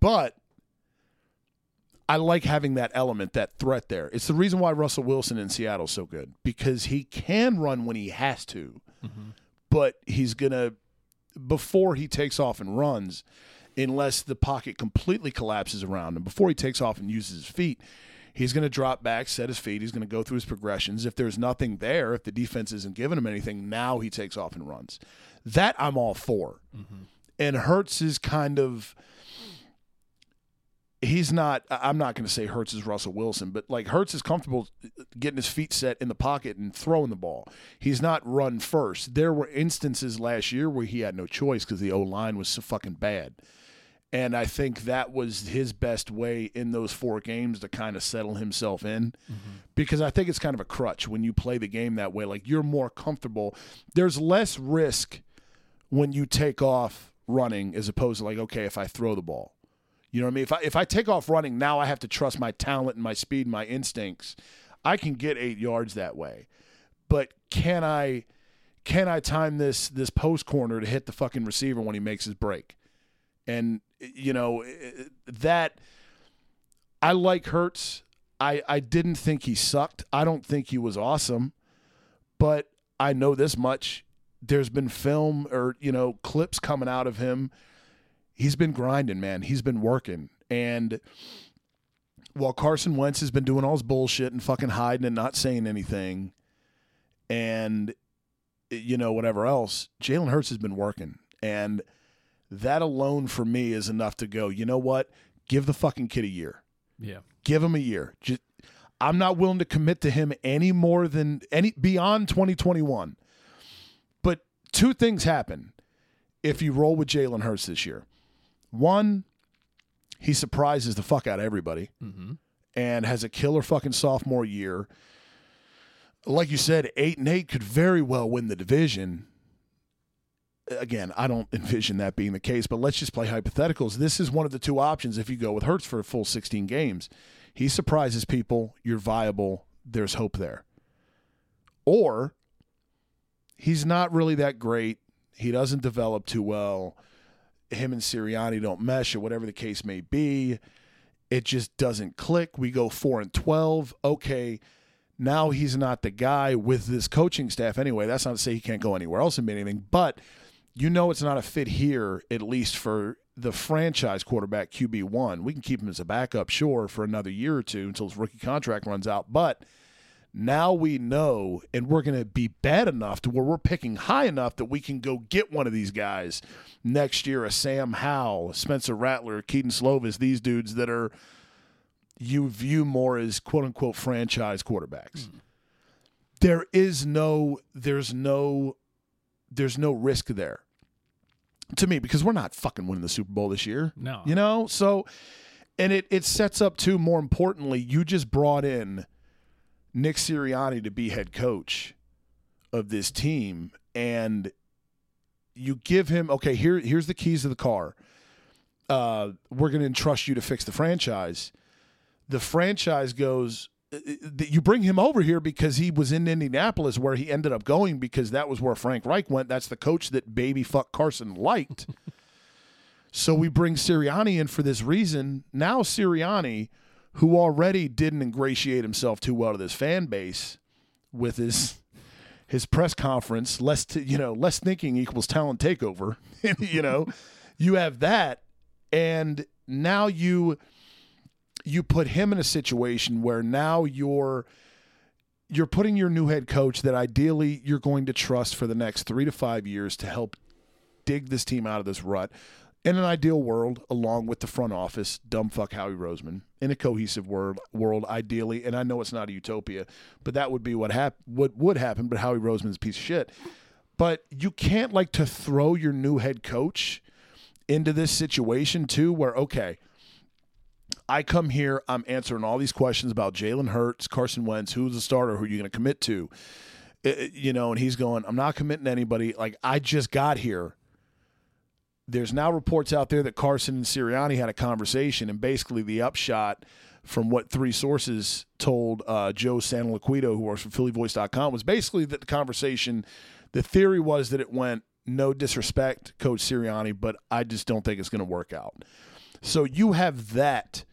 But I like having that element, that threat there. It's the reason why Russell Wilson in Seattle is so good because he can run when he has to Mm-hmm. But he's going to, before he takes off and runs, unless the pocket completely collapses around him, before he takes off and uses his feet, he's going to drop back, set his feet. He's going to go through his progressions. If there's nothing there, if the defense isn't giving him anything, now he takes off and runs. That I'm all for. Mm-hmm. And Hurts is kind of he's not I'm not going to say Hurts is Russell Wilson, but like Hurts is comfortable getting his feet set in the pocket and throwing the ball. He's not run first. There were instances last year where he had no choice because the O line was so fucking bad. And I think that was his best way in those four games to kind of settle himself in. Mm-hmm. Because I think it's kind of a crutch when you play the game that way. Like you're more comfortable. There's less risk when you take off running as opposed to like, okay, if I throw the ball you know what I mean? If I if I take off running, now I have to trust my talent and my speed and my instincts. I can get eight yards that way. But can I can I time this this post corner to hit the fucking receiver when he makes his break? And you know that I like Hurts. I I didn't think he sucked. I don't think he was awesome, but I know this much. There's been film or you know clips coming out of him he's been grinding, man. He's been working. And while Carson Wentz has been doing all his bullshit and fucking hiding and not saying anything, and you know whatever else, Jalen Hurts has been working, and that alone for me is enough to go. You know what? Give the fucking kid a year. Yeah, give him a year. Just, I'm not willing to commit to him any more than any beyond 2021. But two things happen if you roll with Jalen Hurts this year. One, he surprises the fuck out of everybody mm-hmm. and has a killer fucking sophomore year. Like you said, eight and eight could very well win the division. Again, I don't envision that being the case, but let's just play hypotheticals. This is one of the two options if you go with Hurts for a full 16 games. He surprises people, you're viable, there's hope there. Or he's not really that great. He doesn't develop too well him and Sirianni don't mesh or whatever the case may be. It just doesn't click. We go four and twelve. Okay, now he's not the guy with this coaching staff anyway. That's not to say he can't go anywhere else and be anything, but you know it's not a fit here, at least for the franchise quarterback QB one. We can keep him as a backup, sure, for another year or two until his rookie contract runs out, but now we know, and we're going to be bad enough to where we're picking high enough that we can go get one of these guys next year a Sam Howell, Spencer Rattler, Kedon Slovis, these dudes that are you view more as quote unquote franchise quarterbacks. Mm. There is no there's no there's no risk there to me because we're not fucking winning the Super Bowl this year. No. You know? So and it it sets up too. More importantly, you just brought in Nick Sirianni to be head coach of this team, and you give him okay. Here here's the keys to the car. Uh, we're going to entrust you to fix the franchise. The franchise goes. uh, You bring him over here because he was in Indianapolis, where he ended up going because that was where Frank Reich went. That's the coach that baby fuck Carson liked. So we bring Sirianni in for this reason. Now Sirianni, who already didn't ingratiate himself too well to this fan base with his his press conference, less t- you know, less thinking equals talent takeover. you know, you have that, and now you you put him in a situation where now you're you're putting your new head coach that ideally you're going to trust for the next three to five years to help dig this team out of this rut. In an ideal world, along with the front office, dumb fuck Howie Roseman, in a cohesive world, world ideally, and I know it's not a utopia, but that would be what hap- what would happen. But Howie Roseman's piece of shit. But you can't like to throw your new head coach into this situation too, where okay, I come here, I'm answering all these questions about Jalen Hurts, Carson Wentz, who's the starter, who are you going to commit to, Uh, you know, and he's going, I'm not committing to anybody. Like I just got here there's now reports out there that Carson and Sirianni had a conversation, and basically the upshot from what three sources told uh, Joe Santoliquito, who works for PhillyVoice.com, was basically that the conversation, the theory was that it went, no disrespect, Coach Sirianni, but I just don't think it's going to work out. So you have that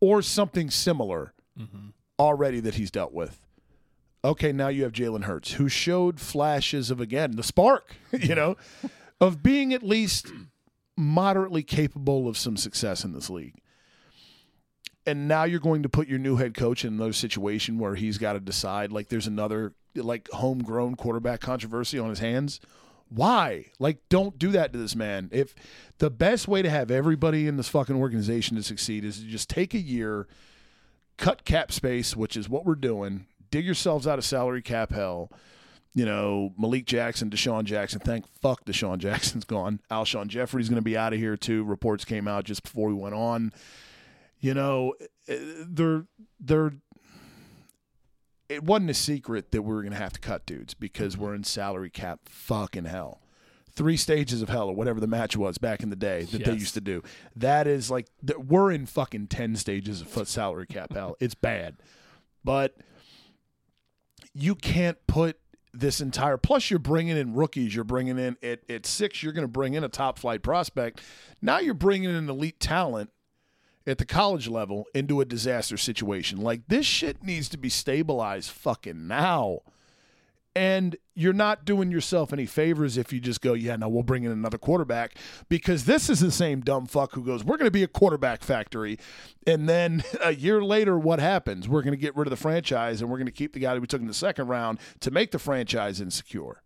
or something similar already that he's dealt with. Okay, now you have Jalen Hurts, who showed flashes of, again, the spark, you know, of being at least moderately capable of some success in this league. And now you're going to put your new head coach in another situation where he's got to decide like there's another like homegrown quarterback controversy on his hands. Why? Like don't do that to this man. If the best way to have everybody in this fucking organization to succeed is to just take a year, cut cap space, which is what we're doing, dig yourselves out of salary cap hell you know, Malik Jackson, DeSean Jackson. Thank fuck DeSean Jackson's gone. Alshon Jeffery's going to be out of here too. Reports came out just before we went on. You know, eh, they're they're. It wasn't a secret that we were going to have to cut dudes because we're in salary cap fucking hell. Three stages of hell, or whatever the match was back in the day that they used to do. That is like we're in fucking ten stages of foot salary cap hell. It's bad, but you can't put this entire plus you're bringing in rookies you're bringing in at, at six you're going to bring in a top flight prospect. Now you're bringing in elite talent at the college level into a disaster situation. Like this shit needs to be stabilized fucking now. And you're not doing yourself any favors if you just go, yeah, no, we'll bring in another quarterback because this is the same dumb fuck who goes, we're going to be a quarterback factory. And then a year later, what happens? We're going to get rid of the franchise and we're going to keep the guy that we took in the second round to make the franchise insecure.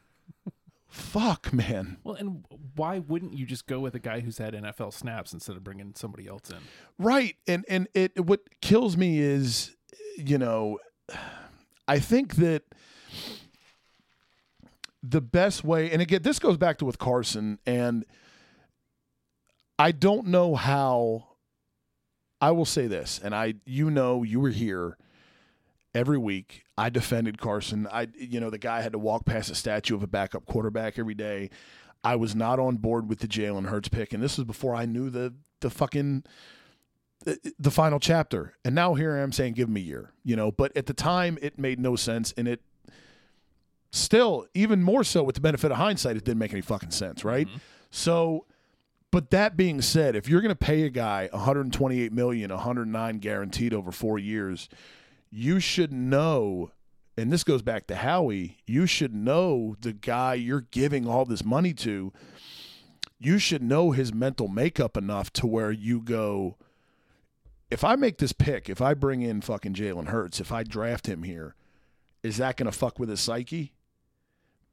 fuck, man. Well, and why wouldn't you just go with a guy who's had NFL snaps instead of bringing somebody else in? Right. And and it what kills me is, you know, I think that the best way and again this goes back to with Carson and I don't know how I will say this and I you know you were here every week. I defended Carson. I you know the guy had to walk past a statue of a backup quarterback every day. I was not on board with the Jalen Hurts pick and this was before I knew the the fucking the, final chapter. And now here I am saying give him a year you know? But at the time it made no sense and it still even more so with the benefit of hindsight it didn't make any fucking sense right? Mm-hmm. So but that being said if you're going to pay a guy 128 million 109 guaranteed over 4 years you should know and this goes back to Howie you should know the guy you're giving all this money to. You should know his mental makeup enough to where you go if I make this pick if I bring in fucking Jalen Hurts if I draft him here is that going to fuck with his psyche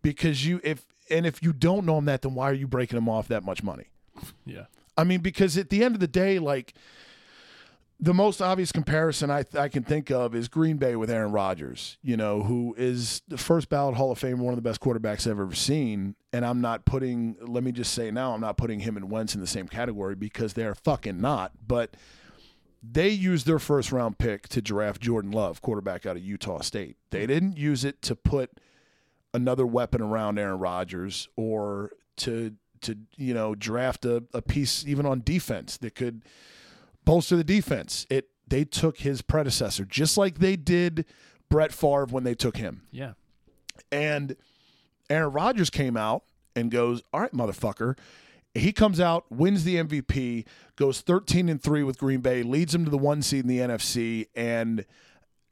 because you if and if you don't know him that then why are you breaking him off that much money Yeah. I mean, because at the end of the day, like the most obvious comparison I, I can think of is Green Bay with Aaron Rodgers, you know, who is the first ballot Hall of Fame, one of the best quarterbacks I've ever seen. And I'm not putting, let me just say now, I'm not putting him and Wentz in the same category because they're fucking not. But they used their first round pick to draft Jordan Love, quarterback out of Utah State. They didn't use it to put another weapon around Aaron Rodgers or to, to you know, draft a, a piece even on defense that could – bolster the defense. It they took his predecessor, just like they did Brett Favre when they took him. Yeah. And Aaron Rodgers came out and goes, "All right, motherfucker." He comes out, wins the MVP, goes 13 and 3 with Green Bay, leads them to the 1 seed in the NFC and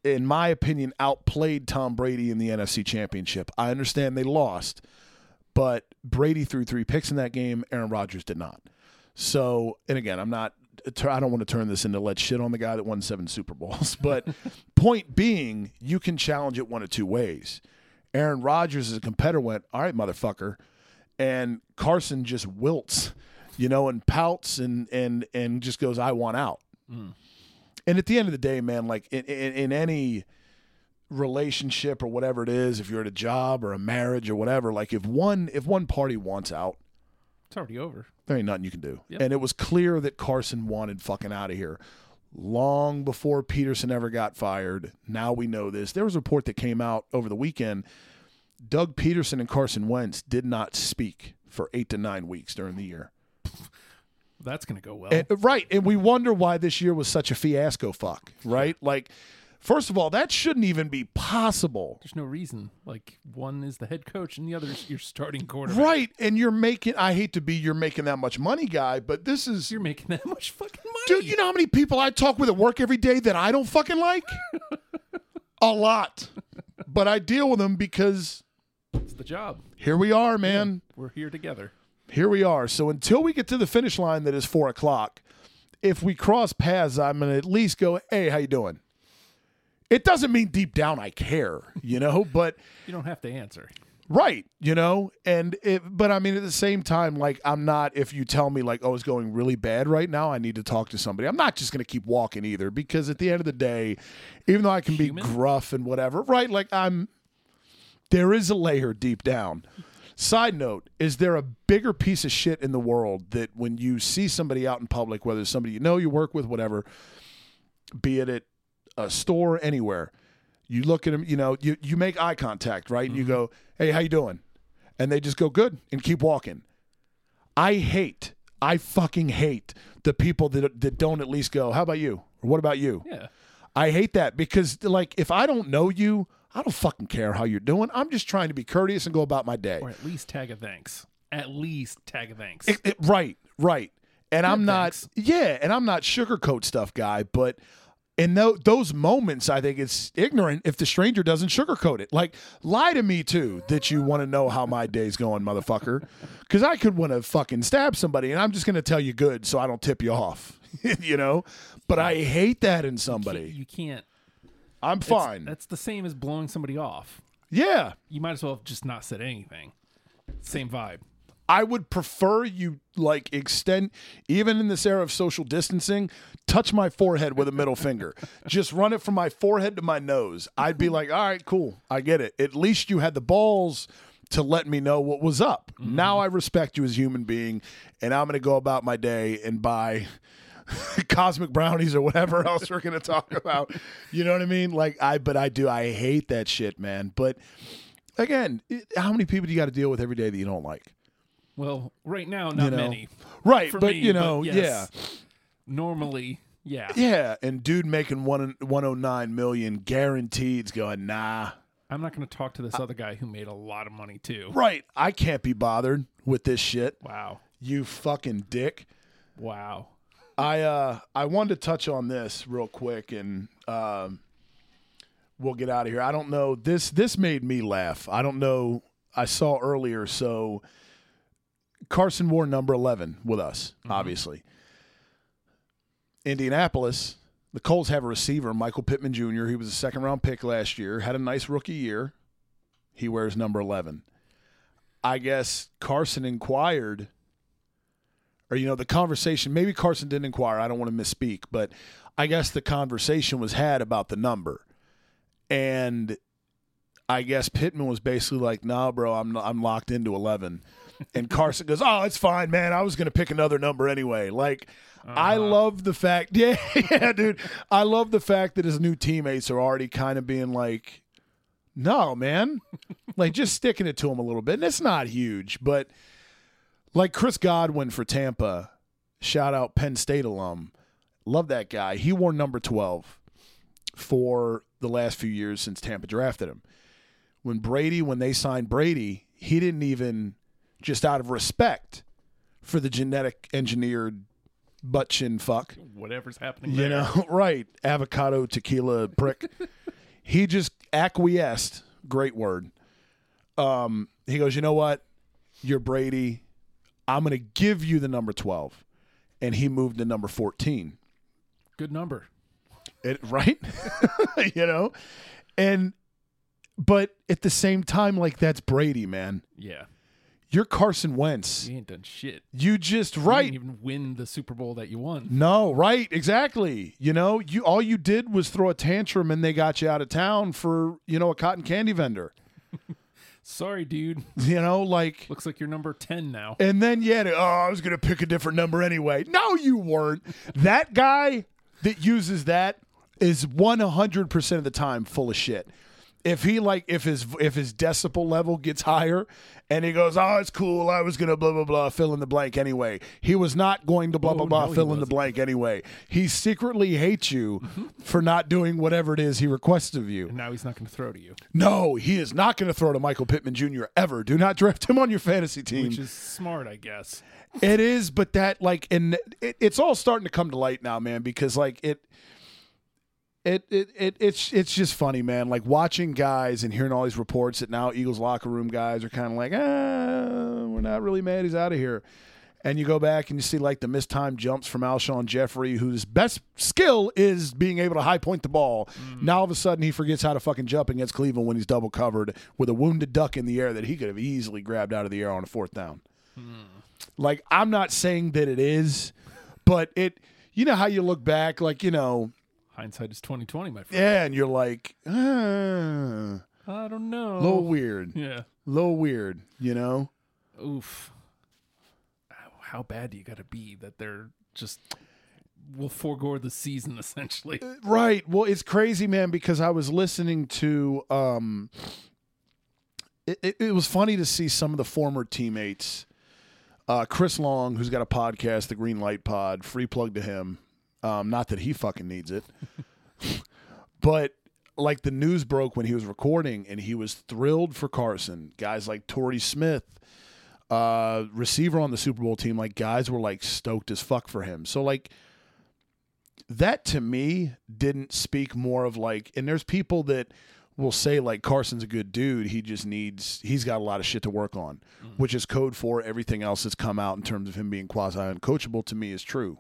in my opinion outplayed Tom Brady in the NFC Championship. I understand they lost, but Brady threw 3 picks in that game, Aaron Rodgers did not. So, and again, I'm not I don't want to turn this into let's shit on the guy that won seven Super Bowls. But point being, you can challenge it one of two ways. Aaron Rodgers as a competitor went, all right, motherfucker. And Carson just wilts, you know, and pouts and and and just goes, I want out. Mm. And at the end of the day, man, like in, in, in any relationship or whatever it is, if you're at a job or a marriage or whatever, like if one if one party wants out, it's already over. There ain't nothing you can do. Yep. And it was clear that Carson wanted fucking out of here long before Pederson ever got fired. Now we know this. There was a report that came out over the weekend. Doug Pederson and Carson Wentz did not speak for eight to nine weeks during the year. That's going to go well. And, uh, right. And we wonder why this year was such a fiasco fuck, right? Like, First of all, that shouldn't even be possible. There's no reason. Like one is the head coach and the other is your starting quarterback. Right. And you're making I hate to be you're making that much money guy, but this is You're making that much fucking money. Dude, you know how many people I talk with at work every day that I don't fucking like? A lot. But I deal with them because it's the job. Here we are, man. We're here together. Here we are. So until we get to the finish line that is four o'clock, if we cross paths, I'm gonna at least go, hey, how you doing? It doesn't mean deep down I care, you know, but you don't have to answer. Right, you know, and it, but I mean at the same time, like I'm not. If you tell me like, oh, it's going really bad right now, I need to talk to somebody. I'm not just going to keep walking either, because at the end of the day, even though I can Human? be gruff and whatever, right? Like I'm, there is a layer deep down. Side note: Is there a bigger piece of shit in the world that when you see somebody out in public, whether it's somebody you know, you work with, whatever, be it at a store, anywhere. You look at them, you know, you, you make eye contact, right? Mm-hmm. And you go, hey, how you doing? And they just go, good, and keep walking. I hate, I fucking hate the people that, that don't at least go, how about you? Or what about you? Yeah. I hate that because, like, if I don't know you, I don't fucking care how you're doing. I'm just trying to be courteous and go about my day. Or at least tag a thanks. At least tag a thanks. It, it, right, right. And Good I'm not, thanks. yeah, and I'm not sugarcoat stuff guy, but in th- those moments, I think it's ignorant if the stranger doesn't sugarcoat it. Like, lie to me too that you want to know how my day's going, motherfucker. Because I could want to fucking stab somebody, and I'm just going to tell you good so I don't tip you off, you know. But I hate that in somebody. You can't. You can't I'm fine. That's the same as blowing somebody off. Yeah. You might as well have just not said anything. Same vibe. I would prefer you like extend even in this era of social distancing, touch my forehead with a middle finger. Just run it from my forehead to my nose. I'd be like, "All right, cool. I get it. At least you had the balls to let me know what was up. Mm-hmm. Now I respect you as a human being and I'm going to go about my day and buy cosmic brownies or whatever else we're going to talk about. You know what I mean? Like I but I do I hate that shit, man. But again, how many people do you got to deal with every day that you don't like? Well, right now, not you know? many. Right, but me, you know, but yes, yeah. Normally, yeah. Yeah, and dude making one 109 million guaranteed going, nah. I'm not going to talk to this other guy who made a lot of money too. Right. I can't be bothered with this shit. Wow. You fucking dick. Wow. I uh I wanted to touch on this real quick and um we'll get out of here. I don't know this this made me laugh. I don't know I saw earlier so Carson wore number 11 with us, mm-hmm. obviously. Indianapolis, the Colts have a receiver, Michael Pittman Jr. He was a second round pick last year, had a nice rookie year. He wears number 11. I guess Carson inquired or you know, the conversation. Maybe Carson didn't inquire. I don't want to misspeak, but I guess the conversation was had about the number, and I guess Pittman was basically like, "Nah, bro, I'm I'm locked into 11." And Carson goes, "Oh, it's fine, man. I was going to pick another number anyway." Like I uh-huh. love the fact, yeah, yeah, dude. I love the fact that his new teammates are already kind of being like, "No, man." like just sticking it to him a little bit. And it's not huge, but like Chris Godwin for Tampa, shout out Penn State alum. Love that guy. He wore number 12 for the last few years since Tampa drafted him. When Brady, when they signed Brady, he didn't even, just out of respect for the genetic engineered butt chin fuck, Whatever's happening you there. know, right? Avocado tequila prick. he just acquiesced. Great word. Um, he goes, you know what? You're Brady. I'm going to give you the number 12. And he moved to number 14. Good number. It, right? you know? And, but at the same time, like, that's Brady, man. Yeah. You're Carson Wentz. You ain't done shit. You just, You right. didn't even win the Super Bowl that you won. No, right, exactly. You know, you all you did was throw a tantrum and they got you out of town for, you know, a cotton candy vendor. Sorry, dude. You know, like Looks like you're number 10 now. and then yeah, oh, I was gonna pick a different number anyway. No, you weren't. that guy that uses that is one hundred percent of the time full of shit. If he like if his if his decibel level gets higher and he goes, Oh, it's cool, I was gonna blah blah blah fill in the blank anyway. He was not going to blah blah Oh, blah no, fill in the blank anyway. He secretly hates you for not doing whatever it is he requests of you. And now he's not going to throw to you, No, he is not going to throw to Michael Pittman Jr. ever. Do not draft him on your fantasy team. which is smart, I guess. It is, but that like, and it, it's all starting to come to light now, man. Because like it, it, it, it, it's it's just funny, man. Like watching guys and hearing all these reports that now Eagles locker room guys are kind of like, ah, we're not really mad he's out of here. And you go back and you see like the missed time jumps from Alshon Jeffery, whose best skill is being able to high point the ball. Now all of a sudden he forgets how to fucking jump against Cleveland when he's double covered with a wounded duck in the air that he could have easily grabbed out of the air on a fourth down. Like I'm not saying that it is, but it. You know how you look back, like you know, Hindsight is 2020, my friend. yeah, and you're like, ah, I don't know. a little weird, a Yeah. little weird. You know, Oof. How- How bad do you got to be that they're just will forego the season essentially? right? Well, it's crazy, man, because I was listening to. um it, it, it was funny to see some of the former teammates. Uh, Chris Long, who's got a podcast, the Green Light Pod, free plug to him. Um, not that he fucking needs it, but like the news broke when he was recording, and he was thrilled for Carson. Guys like Torrey Smith, uh, receiver on the Super Bowl team, like guys were like stoked as fuck for him. So like that to me didn't speak more of like, and there's people that will say like Carson's a good dude. He just needs he's got a lot of shit to work on, which is code for everything else that's come out in terms of him being quasi uncoachable. To me, is true.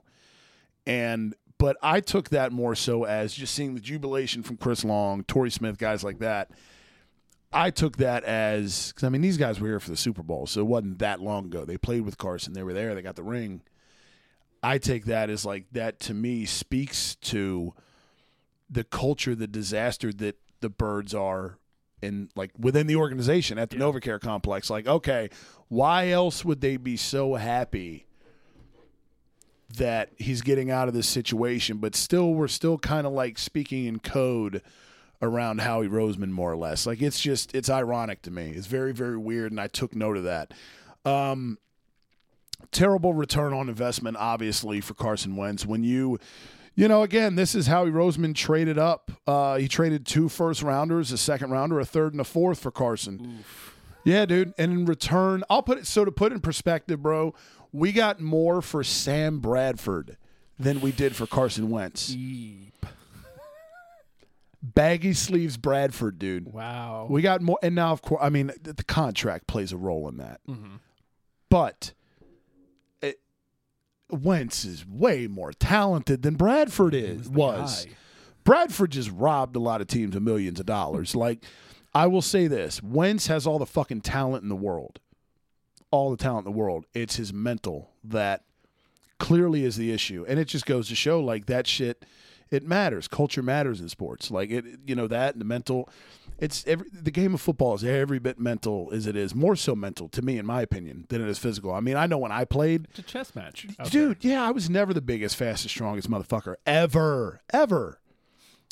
And but I took that more so as just seeing the jubilation from Chris Long, Torrey Smith, guys like that. I took that as because I mean these guys were here for the Super Bowl, so it wasn't that long ago. They played with Carson, they were there, they got the ring. I take that as like that to me speaks to the culture, the disaster that the birds are in like within the organization at the Novacare complex. Like, okay, why else would they be so happy that he's getting out of this situation? But still we're still kind of like speaking in code around Howie Roseman more or less. Like it's just it's ironic to me. It's very, very weird and I took note of that. Um terrible return on investment, obviously, for Carson Wentz. When you, you know, again, this is Howie Roseman traded up. Uh, he traded two first rounders, a second rounder, a third, and a fourth for Carson. Yeah, dude. And in return, I'll put it so to put in perspective, bro. We got more for Sam Bradford than we did for Carson Wentz. Deep. Baggy sleeves Bradford, dude. Wow. We got more, and now of course, I mean, the contract plays a role in that. Mm-hmm. But it, Wentz is way more talented than Bradford is the was. Bradford just robbed a lot of teams of millions of dollars. like, I will say this: Wentz has all the fucking talent in the world, all the talent in the world. It's his mental that clearly is the issue. And it just goes to show like that shit it matters. Culture matters in sports. Like it you know that and the mental it's every the game of football is every bit mental as it is, more so mental to me in my opinion than it is physical. I mean, I know when I played It's a chess match. Dude, yeah, I was never the biggest, fastest, strongest motherfucker ever, ever.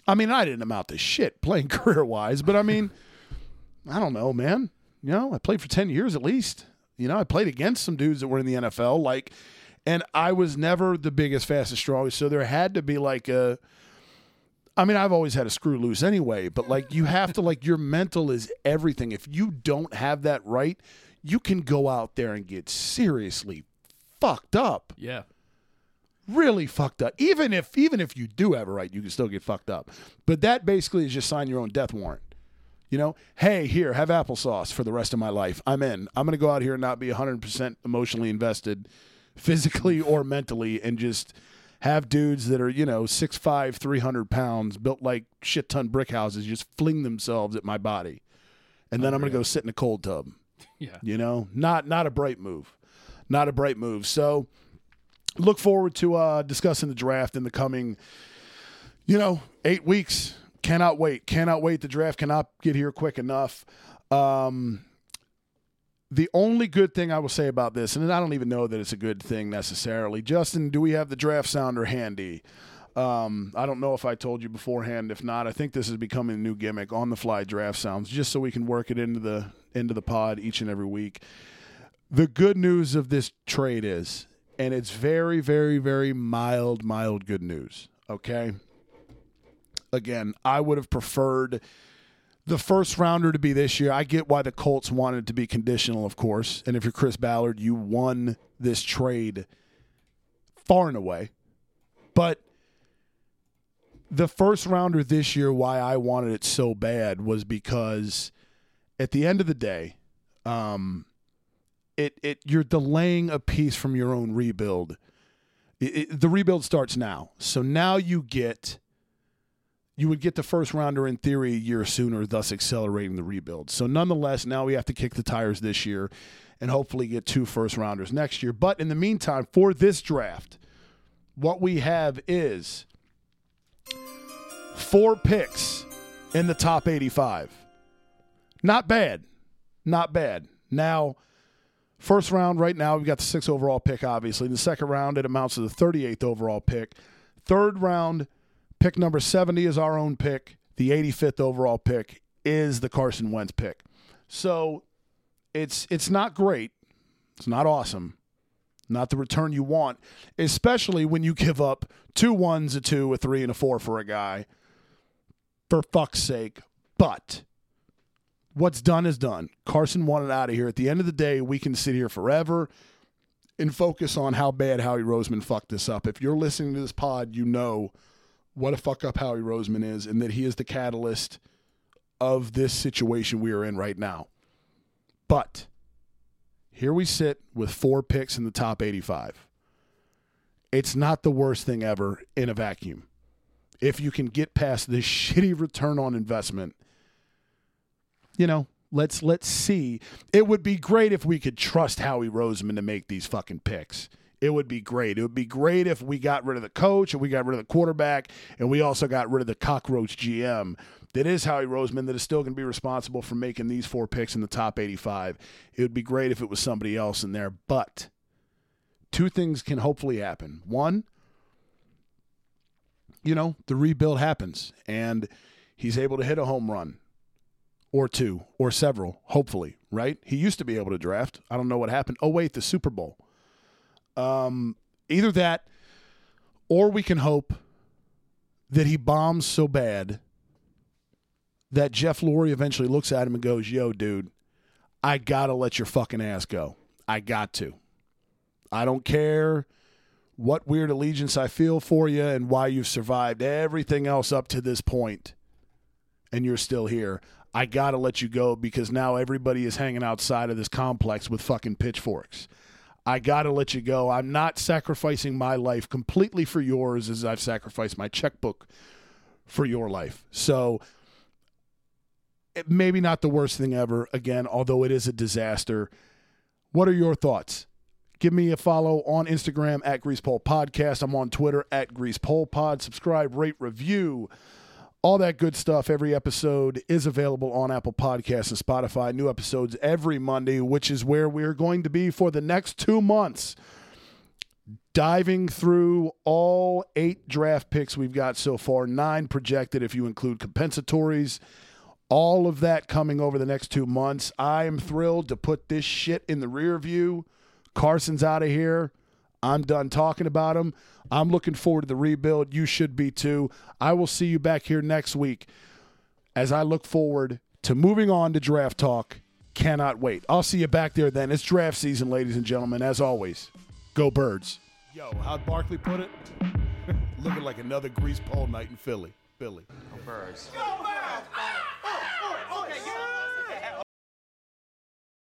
I mean, I didn't amount to shit playing career wise, but I mean, I don't know, man. You know, I played for 10 years at least. You know, I played against some dudes that were in the NFL, like, and I was never the biggest, fastest, strongest. So there had to be like a, I mean, I've always had a screw loose anyway, but like, you have to, like, your mental is everything. If you don't have that right, you can go out there and get seriously fucked up. Yeah. really fucked up. Even if even if you do have a right, you can still get fucked up. But that basically is just sign your own death warrant. You know, hey, here, have applesauce for the rest of my life. I'm in. I'm going to go out here and not be 100% emotionally invested physically or mentally and just have dudes that are, you know, 6'5, 300 pounds, built like shit ton brick houses, just fling themselves at my body. And then I'm going to go sit in a cold tub Yeah. you know not not a bright move not a bright move so look forward to uh discussing the draft in the coming you know eight weeks cannot wait cannot wait the draft cannot get here quick enough um the only good thing I will say about this, and I don't even know that it's a good thing necessarily. Justin, do we have the draft sounder handy? Um, I don't know if I told you beforehand. If not, I think this is becoming a new gimmick on the fly draft sounds, just so we can work it into the into the pod each and every week. The good news of this trade is, and it's very, very, very mild, mild good news. Okay. Again, I would have preferred the first rounder to be this year. I get why the Colts wanted to be conditional, of course. And if you're Chris Ballard, you won this trade far and away. But the first rounder this year, why I wanted it so bad was because at the end of the day, um, it it you're delaying a piece from your own rebuild. It, it, the rebuild starts now, so now you get you would get the first rounder in theory a year sooner, thus accelerating the rebuild. So nonetheless, now we have to kick the tires this year and hopefully get two first rounders next year. But in the meantime, for this draft, what we have is four picks in the top 85. Not bad. Not bad. Now, first round right now, we've got the sixth overall pick, obviously. In the second round, it amounts to the 38th overall pick. Third round, pick number 70 is our own pick. The 85th overall pick is the Carson Wentz pick. So it's it's not great. It's not awesome. Not the return you want, especially when you give up two ones, a two, a three, and a four for a guy. For fuck's sake. But what's done is done. Carson wanted out of here. At the end of the day, we can sit here forever and focus on how bad Howie Roseman fucked this up. If you're listening to this pod, you know what a fuck up Howie Roseman is and that he is the catalyst of this situation we are in right now. But here we sit with four picks in the top 85. It's not the worst thing ever in a vacuum. If you can get past this shitty return on investment, you know, let's let's see. It would be great if we could trust Howie Roseman to make these fucking picks. It would be great. It would be great if we got rid of the coach and we got rid of the quarterback and we also got rid of the cockroach GM. That is Howie Roseman that is still going to be responsible for making these four picks in the top 85. It would be great if it was somebody else in there, but two things can hopefully happen. One, you know, the rebuild happens and he's able to hit a home run or two or several, hopefully, right? He used to be able to draft. I don't know what happened. Oh, wait, the Super Bowl. Um, either that or we can hope that he bombs so bad that Jeff Lurie eventually looks at him and goes, Yo, dude, I got to let your fucking ass go. I got to. I don't care what weird allegiance I feel for you and why you've survived everything else up to this point and you're still here. I got to let you go because now everybody is hanging outside of this complex with fucking pitchforks. I got to let you go. I'm not sacrificing my life completely for yours as I've sacrificed my checkbook for your life. So maybe not the worst thing ever again, although it is a disaster. What are your thoughts? Give me a follow on Instagram at Greasepole Podcast. I'm on Twitter at Greasepole Pod. Subscribe, rate, review, all that good stuff. Every episode is available on Apple Podcasts and Spotify. New episodes every Monday, which is where we're going to be for the next two months. Diving through all eight draft picks we've got so far, nine projected if you include compensatories. All of that coming over the next two months. I am thrilled to put this shit in the rear view. Carson's out of here. I'm done talking about him. I'm looking forward to the rebuild. You should be too. I will see you back here next week as I look forward to moving on to draft talk. Cannot wait. I'll see you back there then. It's draft season, ladies and gentlemen. As always, go birds. Yo, how'd Barkley put it? Looking like another grease pole night in Philly. Philly. Go birds. Go,